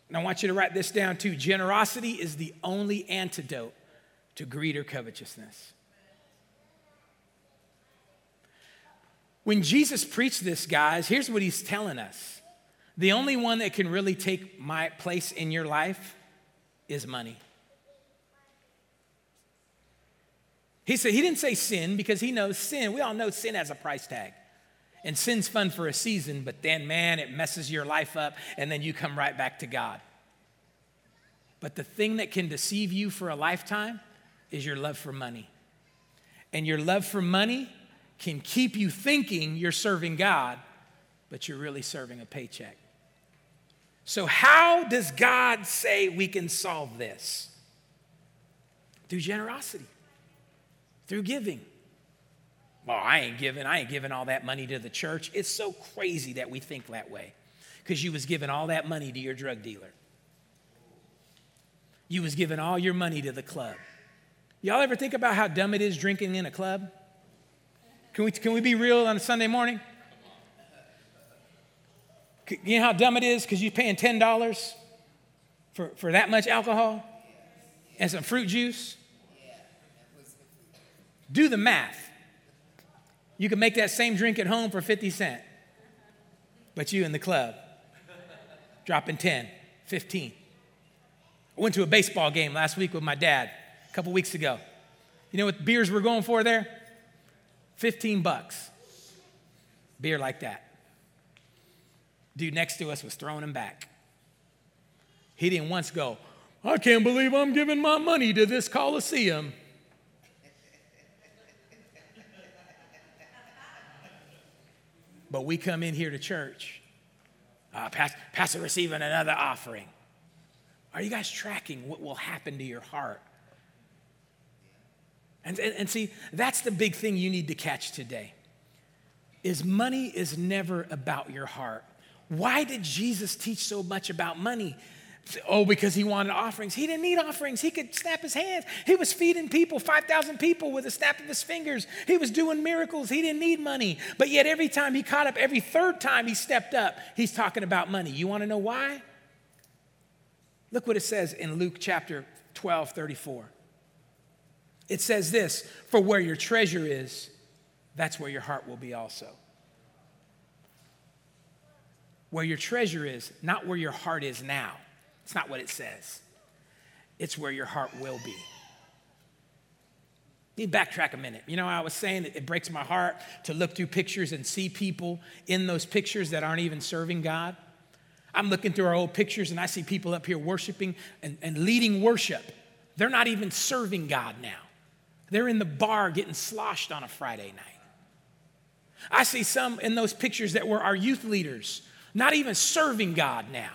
And I want you to write this down too. Generosity is the only antidote to greed or covetousness. When Jesus preached this, guys, here's what he's telling us the only one that can really take my place in your life is money. He said, he didn't say sin because he knows sin. We all know sin has a price tag. And sin's fun for a season, but then, man, it messes your life up, and then you come right back to God. But the thing that can deceive you for a lifetime is your love for money. And your love for money can keep you thinking you're serving God, but you're really serving a paycheck. So, how does God say we can solve this? Through generosity, through giving. Well, I ain't giving, I ain't giving all that money to the church. It's so crazy that we think that way. Because you was giving all that money to your drug dealer. You was giving all your money to the club. Y'all ever think about how dumb it is drinking in a club? Can we, can we be real on a Sunday morning? You know how dumb it is because you're paying $10 for, for that much alcohol and some fruit juice? Do the math. You can make that same drink at home for 50 cents, but you in the club, dropping 10, 15. I went to a baseball game last week with my dad, a couple weeks ago. You know what beers we're going for there? 15 bucks. Beer like that. Dude next to us was throwing them back. He didn't once go, I can't believe I'm giving my money to this Coliseum. But we come in here to church, uh, pastor, pastor receiving another offering. Are you guys tracking what will happen to your heart? And, and, and see, that's the big thing you need to catch today. Is money is never about your heart. Why did Jesus teach so much about money? Oh, because he wanted offerings. He didn't need offerings. He could snap his hands. He was feeding people, 5,000 people with a snap of his fingers. He was doing miracles. He didn't need money. But yet, every time he caught up, every third time he stepped up, he's talking about money. You want to know why? Look what it says in Luke chapter 12, 34. It says this For where your treasure is, that's where your heart will be also. Where your treasure is, not where your heart is now. It's not what it says. It's where your heart will be. Need backtrack a minute. You know, I was saying it breaks my heart to look through pictures and see people in those pictures that aren't even serving God. I'm looking through our old pictures and I see people up here worshiping and, and leading worship. They're not even serving God now. They're in the bar getting sloshed on a Friday night. I see some in those pictures that were our youth leaders, not even serving God now.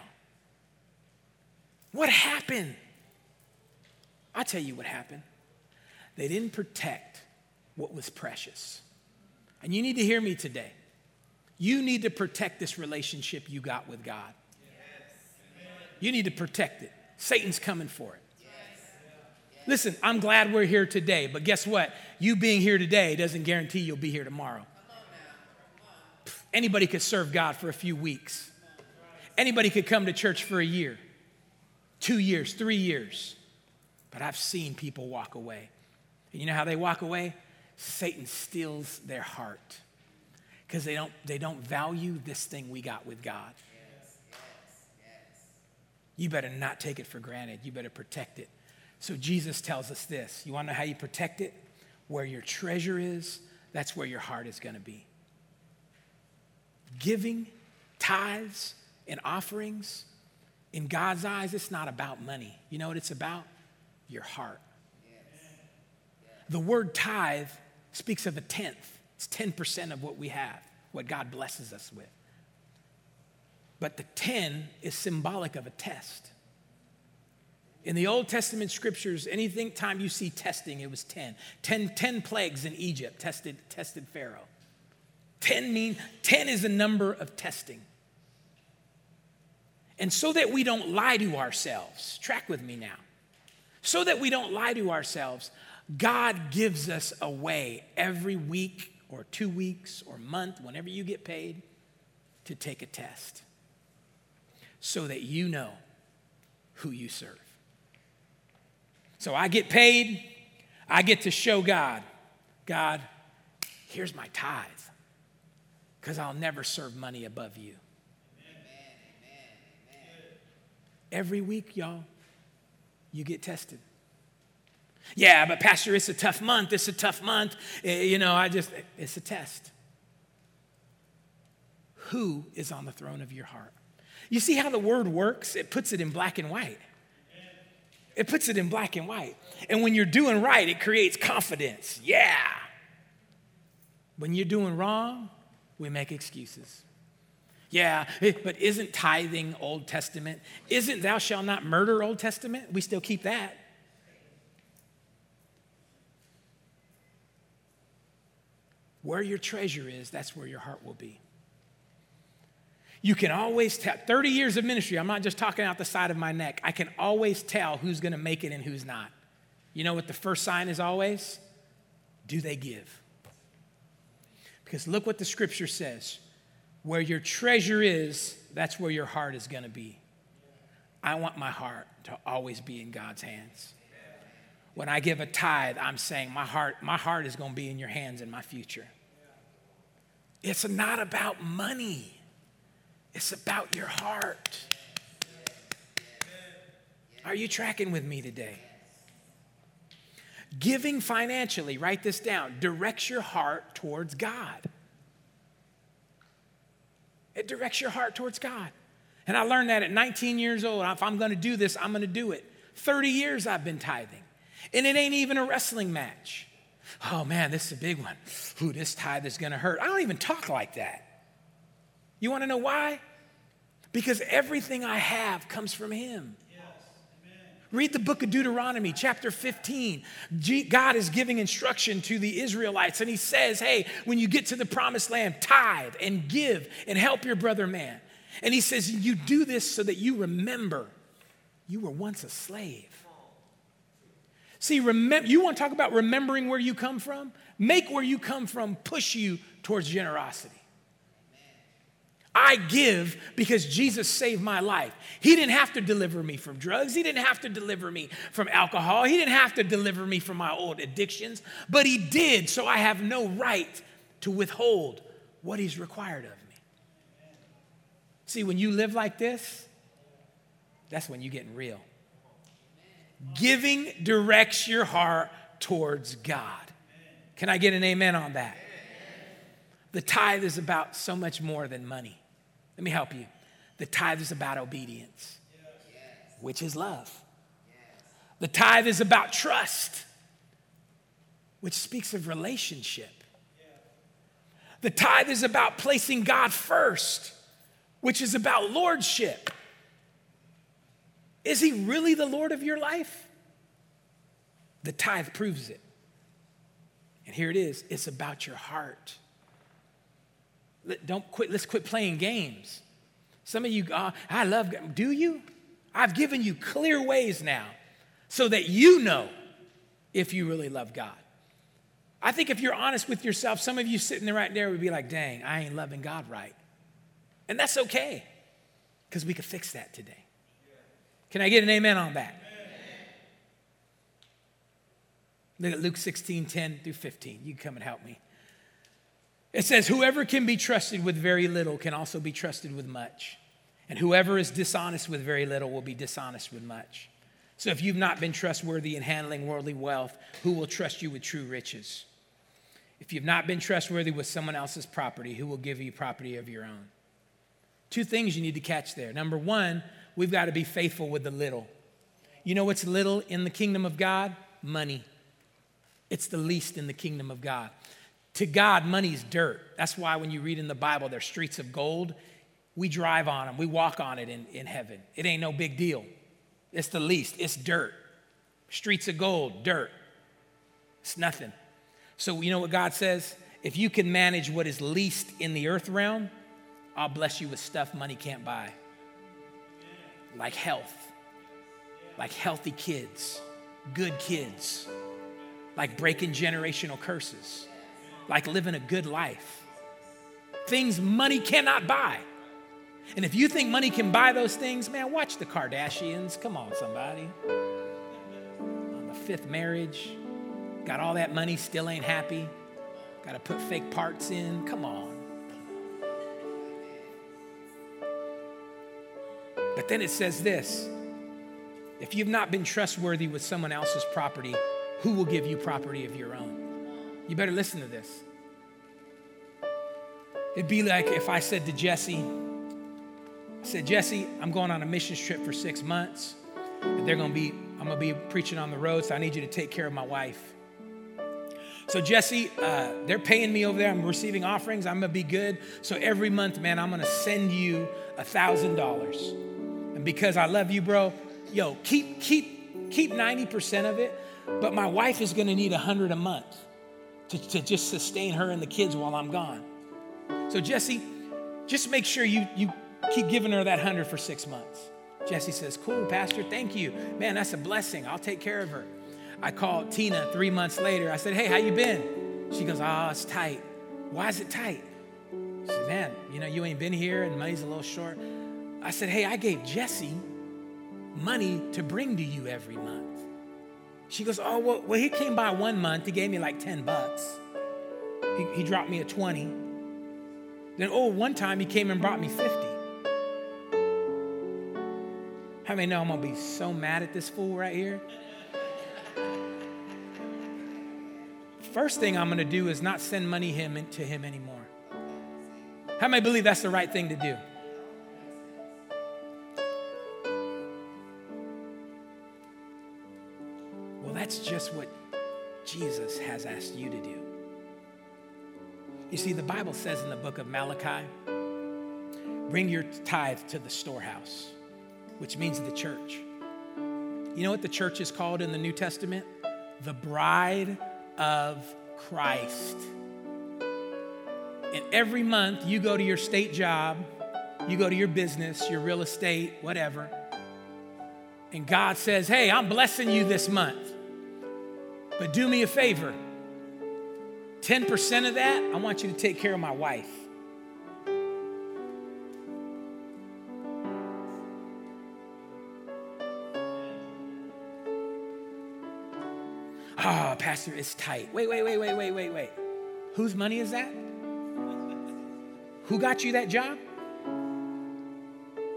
What happened? I'll tell you what happened. They didn't protect what was precious. And you need to hear me today. You need to protect this relationship you got with God. You need to protect it. Satan's coming for it. Listen, I'm glad we're here today, but guess what? You being here today doesn't guarantee you'll be here tomorrow. Anybody could serve God for a few weeks. Anybody could come to church for a year two years, three years. But I've seen people walk away. And you know how they walk away? Satan steals their heart because they don't, they don't value this thing we got with God. You better not take it for granted. You better protect it. So Jesus tells us this. You want to know how you protect it? Where your treasure is, that's where your heart is going to be. Giving, tithes, and offerings in God's eyes, it's not about money. You know what it's about? Your heart. The word tithe speaks of a tenth, it's 10% of what we have, what God blesses us with. But the 10 is symbolic of a test. In the Old Testament scriptures, anything time you see testing, it was 10. 10, 10 plagues in Egypt tested, tested Pharaoh. 10 mean 10 is a number of testing. And so that we don't lie to ourselves, track with me now. So that we don't lie to ourselves, God gives us a way every week or two weeks or month, whenever you get paid, to take a test so that you know who you serve. So I get paid, I get to show God, God, here's my tithe, because I'll never serve money above you. Every week, y'all, you get tested. Yeah, but Pastor, it's a tough month. It's a tough month. Eh, you know, I just, it's a test. Who is on the throne of your heart? You see how the word works? It puts it in black and white. It puts it in black and white. And when you're doing right, it creates confidence. Yeah. When you're doing wrong, we make excuses. Yeah, eh, but isn't tithing Old Testament? Isn't thou shalt not murder Old Testament? We still keep that. Where your treasure is, that's where your heart will be. You can always tell, 30 years of ministry, I'm not just talking out the side of my neck. I can always tell who's going to make it and who's not. You know what the first sign is always? Do they give? Because look what the scripture says where your treasure is, that's where your heart is going to be. I want my heart to always be in God's hands. When I give a tithe, I'm saying my heart, my heart is going to be in your hands in my future. It's not about money. It's about your heart. Are you tracking with me today? Giving financially, write this down, directs your heart towards God. It directs your heart towards God. And I learned that at 19 years old. If I'm going to do this, I'm going to do it. 30 years I've been tithing. And it ain't even a wrestling match. Oh man, this is a big one. Ooh, this tithe is going to hurt. I don't even talk like that. You want to know why? Because everything I have comes from Him. Read the book of Deuteronomy, chapter 15. God is giving instruction to the Israelites, and He says, Hey, when you get to the promised land, tithe and give and help your brother man. And He says, You do this so that you remember You were once a slave. See, remember, you want to talk about remembering where you come from? Make where you come from push you towards generosity. I give because Jesus saved my life. He didn't have to deliver me from drugs. He didn't have to deliver me from alcohol. He didn't have to deliver me from my old addictions, but He did, so I have no right to withhold what He's required of me. See, when you live like this, that's when you're getting real. Giving directs your heart towards God. Can I get an amen on that? The tithe is about so much more than money. Let me help you. The tithe is about obedience, which is love. The tithe is about trust, which speaks of relationship. The tithe is about placing God first, which is about lordship. Is he really the Lord of your life? The tithe proves it. And here it is it's about your heart. Don't quit, let's quit playing games. Some of you, uh, I love, do you? I've given you clear ways now so that you know if you really love God. I think if you're honest with yourself, some of you sitting there right there would be like, dang, I ain't loving God right. And that's okay because we could fix that today. Can I get an amen on that? Look at Luke 16, 10 through 15. You come and help me. It says, Whoever can be trusted with very little can also be trusted with much. And whoever is dishonest with very little will be dishonest with much. So if you've not been trustworthy in handling worldly wealth, who will trust you with true riches? If you've not been trustworthy with someone else's property, who will give you property of your own? Two things you need to catch there. Number one, we've got to be faithful with the little. You know what's little in the kingdom of God? Money. It's the least in the kingdom of God. To God, money's dirt. That's why when you read in the Bible, there's streets of gold. We drive on them, we walk on it in, in heaven. It ain't no big deal. It's the least, it's dirt. Streets of gold, dirt. It's nothing. So, you know what God says? If you can manage what is least in the earth realm, I'll bless you with stuff money can't buy. Like health, like healthy kids, good kids, like breaking generational curses like living a good life. Things money cannot buy. And if you think money can buy those things, man, watch the Kardashians. Come on, somebody. On the fifth marriage, got all that money, still ain't happy. Got to put fake parts in. Come on. But then it says this if you've not been trustworthy with someone else's property, who will give you property of your own? You better listen to this. It'd be like if I said to Jesse, I said, Jesse, I'm going on a mission trip for six months. And they're gonna be, I'm gonna be preaching on the road, so I need you to take care of my wife. So, Jesse, uh, they're paying me over there. I'm receiving offerings. I'm gonna be good. So every month, man, I'm gonna send you a thousand dollars. And because I love you, bro, yo, keep keep keep 90% of it. But my wife is gonna need a hundred a month to, to just sustain her and the kids while I'm gone. So, Jesse, just make sure you, you keep giving her that hundred for six months. Jesse says, Cool, Pastor, thank you. Man, that's a blessing. I'll take care of her. I called Tina three months later. I said, Hey, how you been? She goes, Oh, it's tight. Why is it tight? She said, Man, you know, you ain't been here and money's a little short. I said, Hey, I gave Jesse money to bring to you every month. She goes, Oh, well, well, he came by one month. He gave me like 10 bucks. He, he dropped me a 20. Then, oh, one time he came and brought me 50. How many know I'm going to be so mad at this fool right here? First thing I'm going to do is not send money him to him anymore. How many believe that's the right thing to do? That's just what Jesus has asked you to do. You see, the Bible says in the book of Malachi, bring your tithe to the storehouse, which means the church. You know what the church is called in the New Testament? The bride of Christ. And every month you go to your state job, you go to your business, your real estate, whatever, and God says, Hey, I'm blessing you this month, but do me a favor. 10% of that, I want you to take care of my wife. Ah, oh, Pastor, it's tight. Wait, wait, wait, wait, wait, wait, wait. Whose money is that? Who got you that job?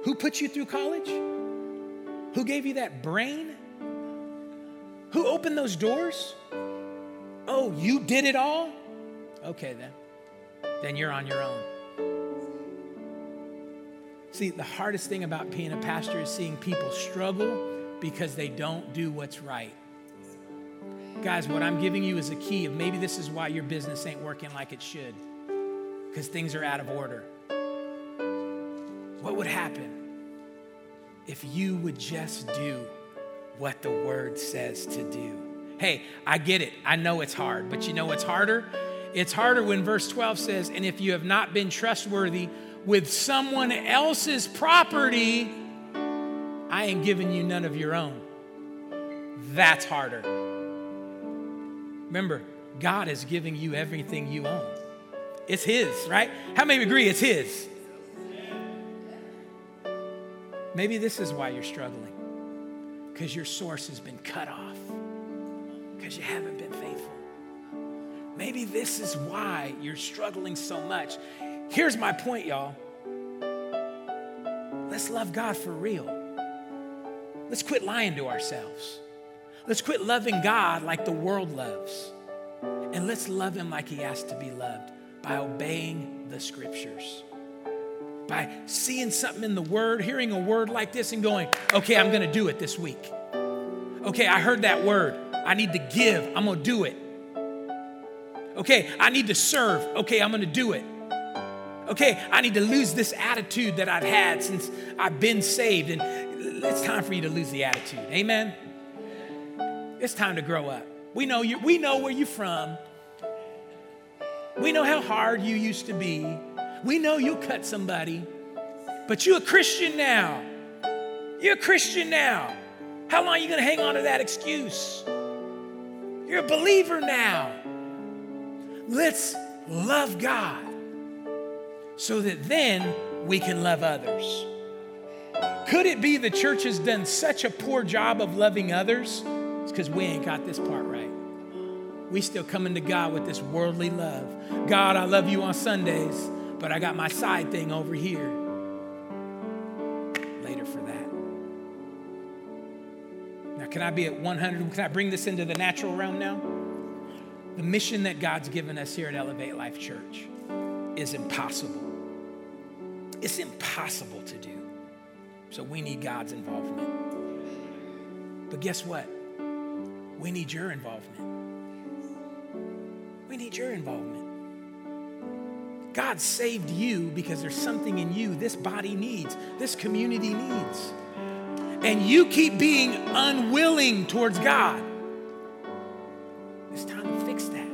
Who put you through college? Who gave you that brain? Who opened those doors? Oh, you did it all? Okay, then. Then you're on your own. See, the hardest thing about being a pastor is seeing people struggle because they don't do what's right. Guys, what I'm giving you is a key of maybe this is why your business ain't working like it should because things are out of order. What would happen if you would just do what the word says to do? Hey, I get it. I know it's hard, but you know what's harder? It's harder when verse 12 says, And if you have not been trustworthy with someone else's property, I ain't giving you none of your own. That's harder. Remember, God is giving you everything you own. It's His, right? How many agree it's His? Maybe this is why you're struggling because your source has been cut off, because you haven't been faithful. Maybe this is why you're struggling so much. Here's my point, y'all. Let's love God for real. Let's quit lying to ourselves. Let's quit loving God like the world loves. And let's love Him like He asks to be loved by obeying the scriptures. By seeing something in the Word, hearing a word like this, and going, okay, I'm gonna do it this week. Okay, I heard that word. I need to give. I'm gonna do it. Okay, I need to serve. Okay, I'm gonna do it. Okay, I need to lose this attitude that I've had since I've been saved. And it's time for you to lose the attitude. Amen? It's time to grow up. We know you, we know where you're from. We know how hard you used to be. We know you cut somebody, but you're a Christian now. You're a Christian now. How long are you going to hang on to that excuse? You're a believer now. Let's love God so that then we can love others. Could it be the church has done such a poor job of loving others? It's because we ain't got this part right. We still coming to God with this worldly love. God, I love you on Sundays, but I got my side thing over here. Later for that. Now, can I be at 100? Can I bring this into the natural realm now? The mission that God's given us here at Elevate Life Church is impossible. It's impossible to do. So we need God's involvement. But guess what? We need your involvement. We need your involvement. God saved you because there's something in you this body needs, this community needs. And you keep being unwilling towards God. It's time to fix that.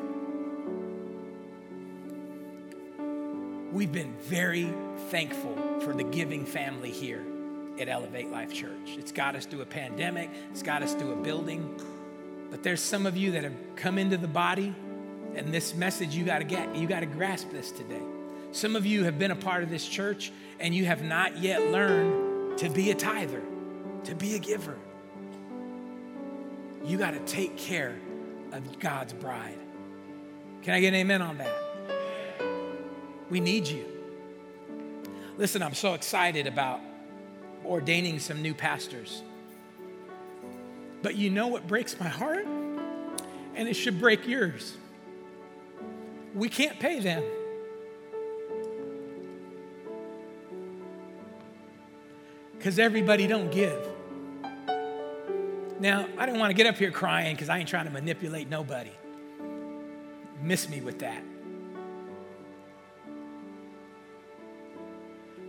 We've been very thankful for the giving family here at Elevate Life Church. It's got us through a pandemic, it's got us through a building. But there's some of you that have come into the body, and this message you got to get, you got to grasp this today. Some of you have been a part of this church, and you have not yet learned to be a tither, to be a giver. You got to take care of God's bride. Can I get an amen on that? We need you. Listen, I'm so excited about ordaining some new pastors. But you know what breaks my heart? And it should break yours. We can't pay them. Because everybody don't give. Now, I didn't want to get up here crying because I ain't trying to manipulate nobody. Miss me with that.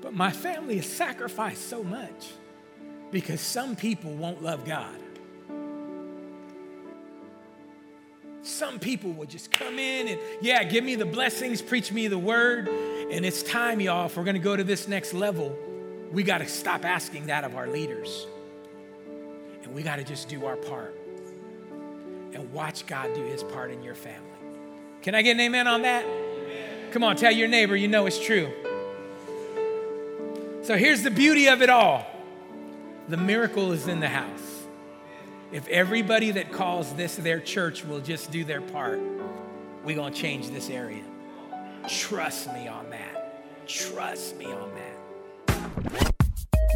But my family has sacrificed so much because some people won't love God. Some people will just come in and, yeah, give me the blessings, preach me the word. And it's time, y'all, if we're going to go to this next level, we got to stop asking that of our leaders. And we got to just do our part and watch God do his part in your family. Can I get an amen on that? Amen. Come on, tell your neighbor you know it's true. So here's the beauty of it all the miracle is in the house. If everybody that calls this their church will just do their part, we're going to change this area. Trust me on that. Trust me on that.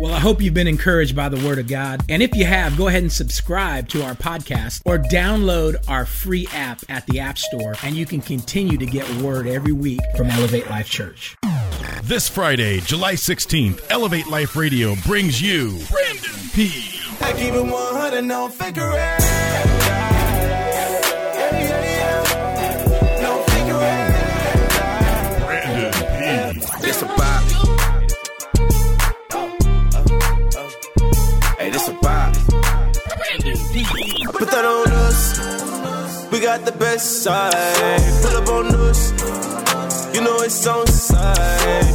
Well, I hope you've been encouraged by the Word of God. And if you have, go ahead and subscribe to our podcast or download our free app at the App Store, and you can continue to get Word every week from Elevate Life Church. This Friday, July 16th, Elevate Life Radio brings you Brandon P. I keep it 100, no it. Brandon P. This about. Hey, this about. Put that on us. We got the best side. Pull up on us. You know it's on side.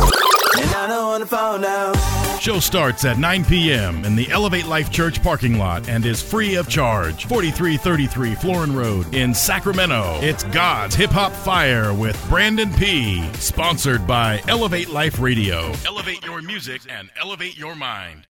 And I don't wanna fall now. Show starts at 9 p.m. in the Elevate Life Church parking lot and is free of charge. 4333 Florin Road in Sacramento. It's God's Hip Hop Fire with Brandon P. Sponsored by Elevate Life Radio. Elevate your music and elevate your mind.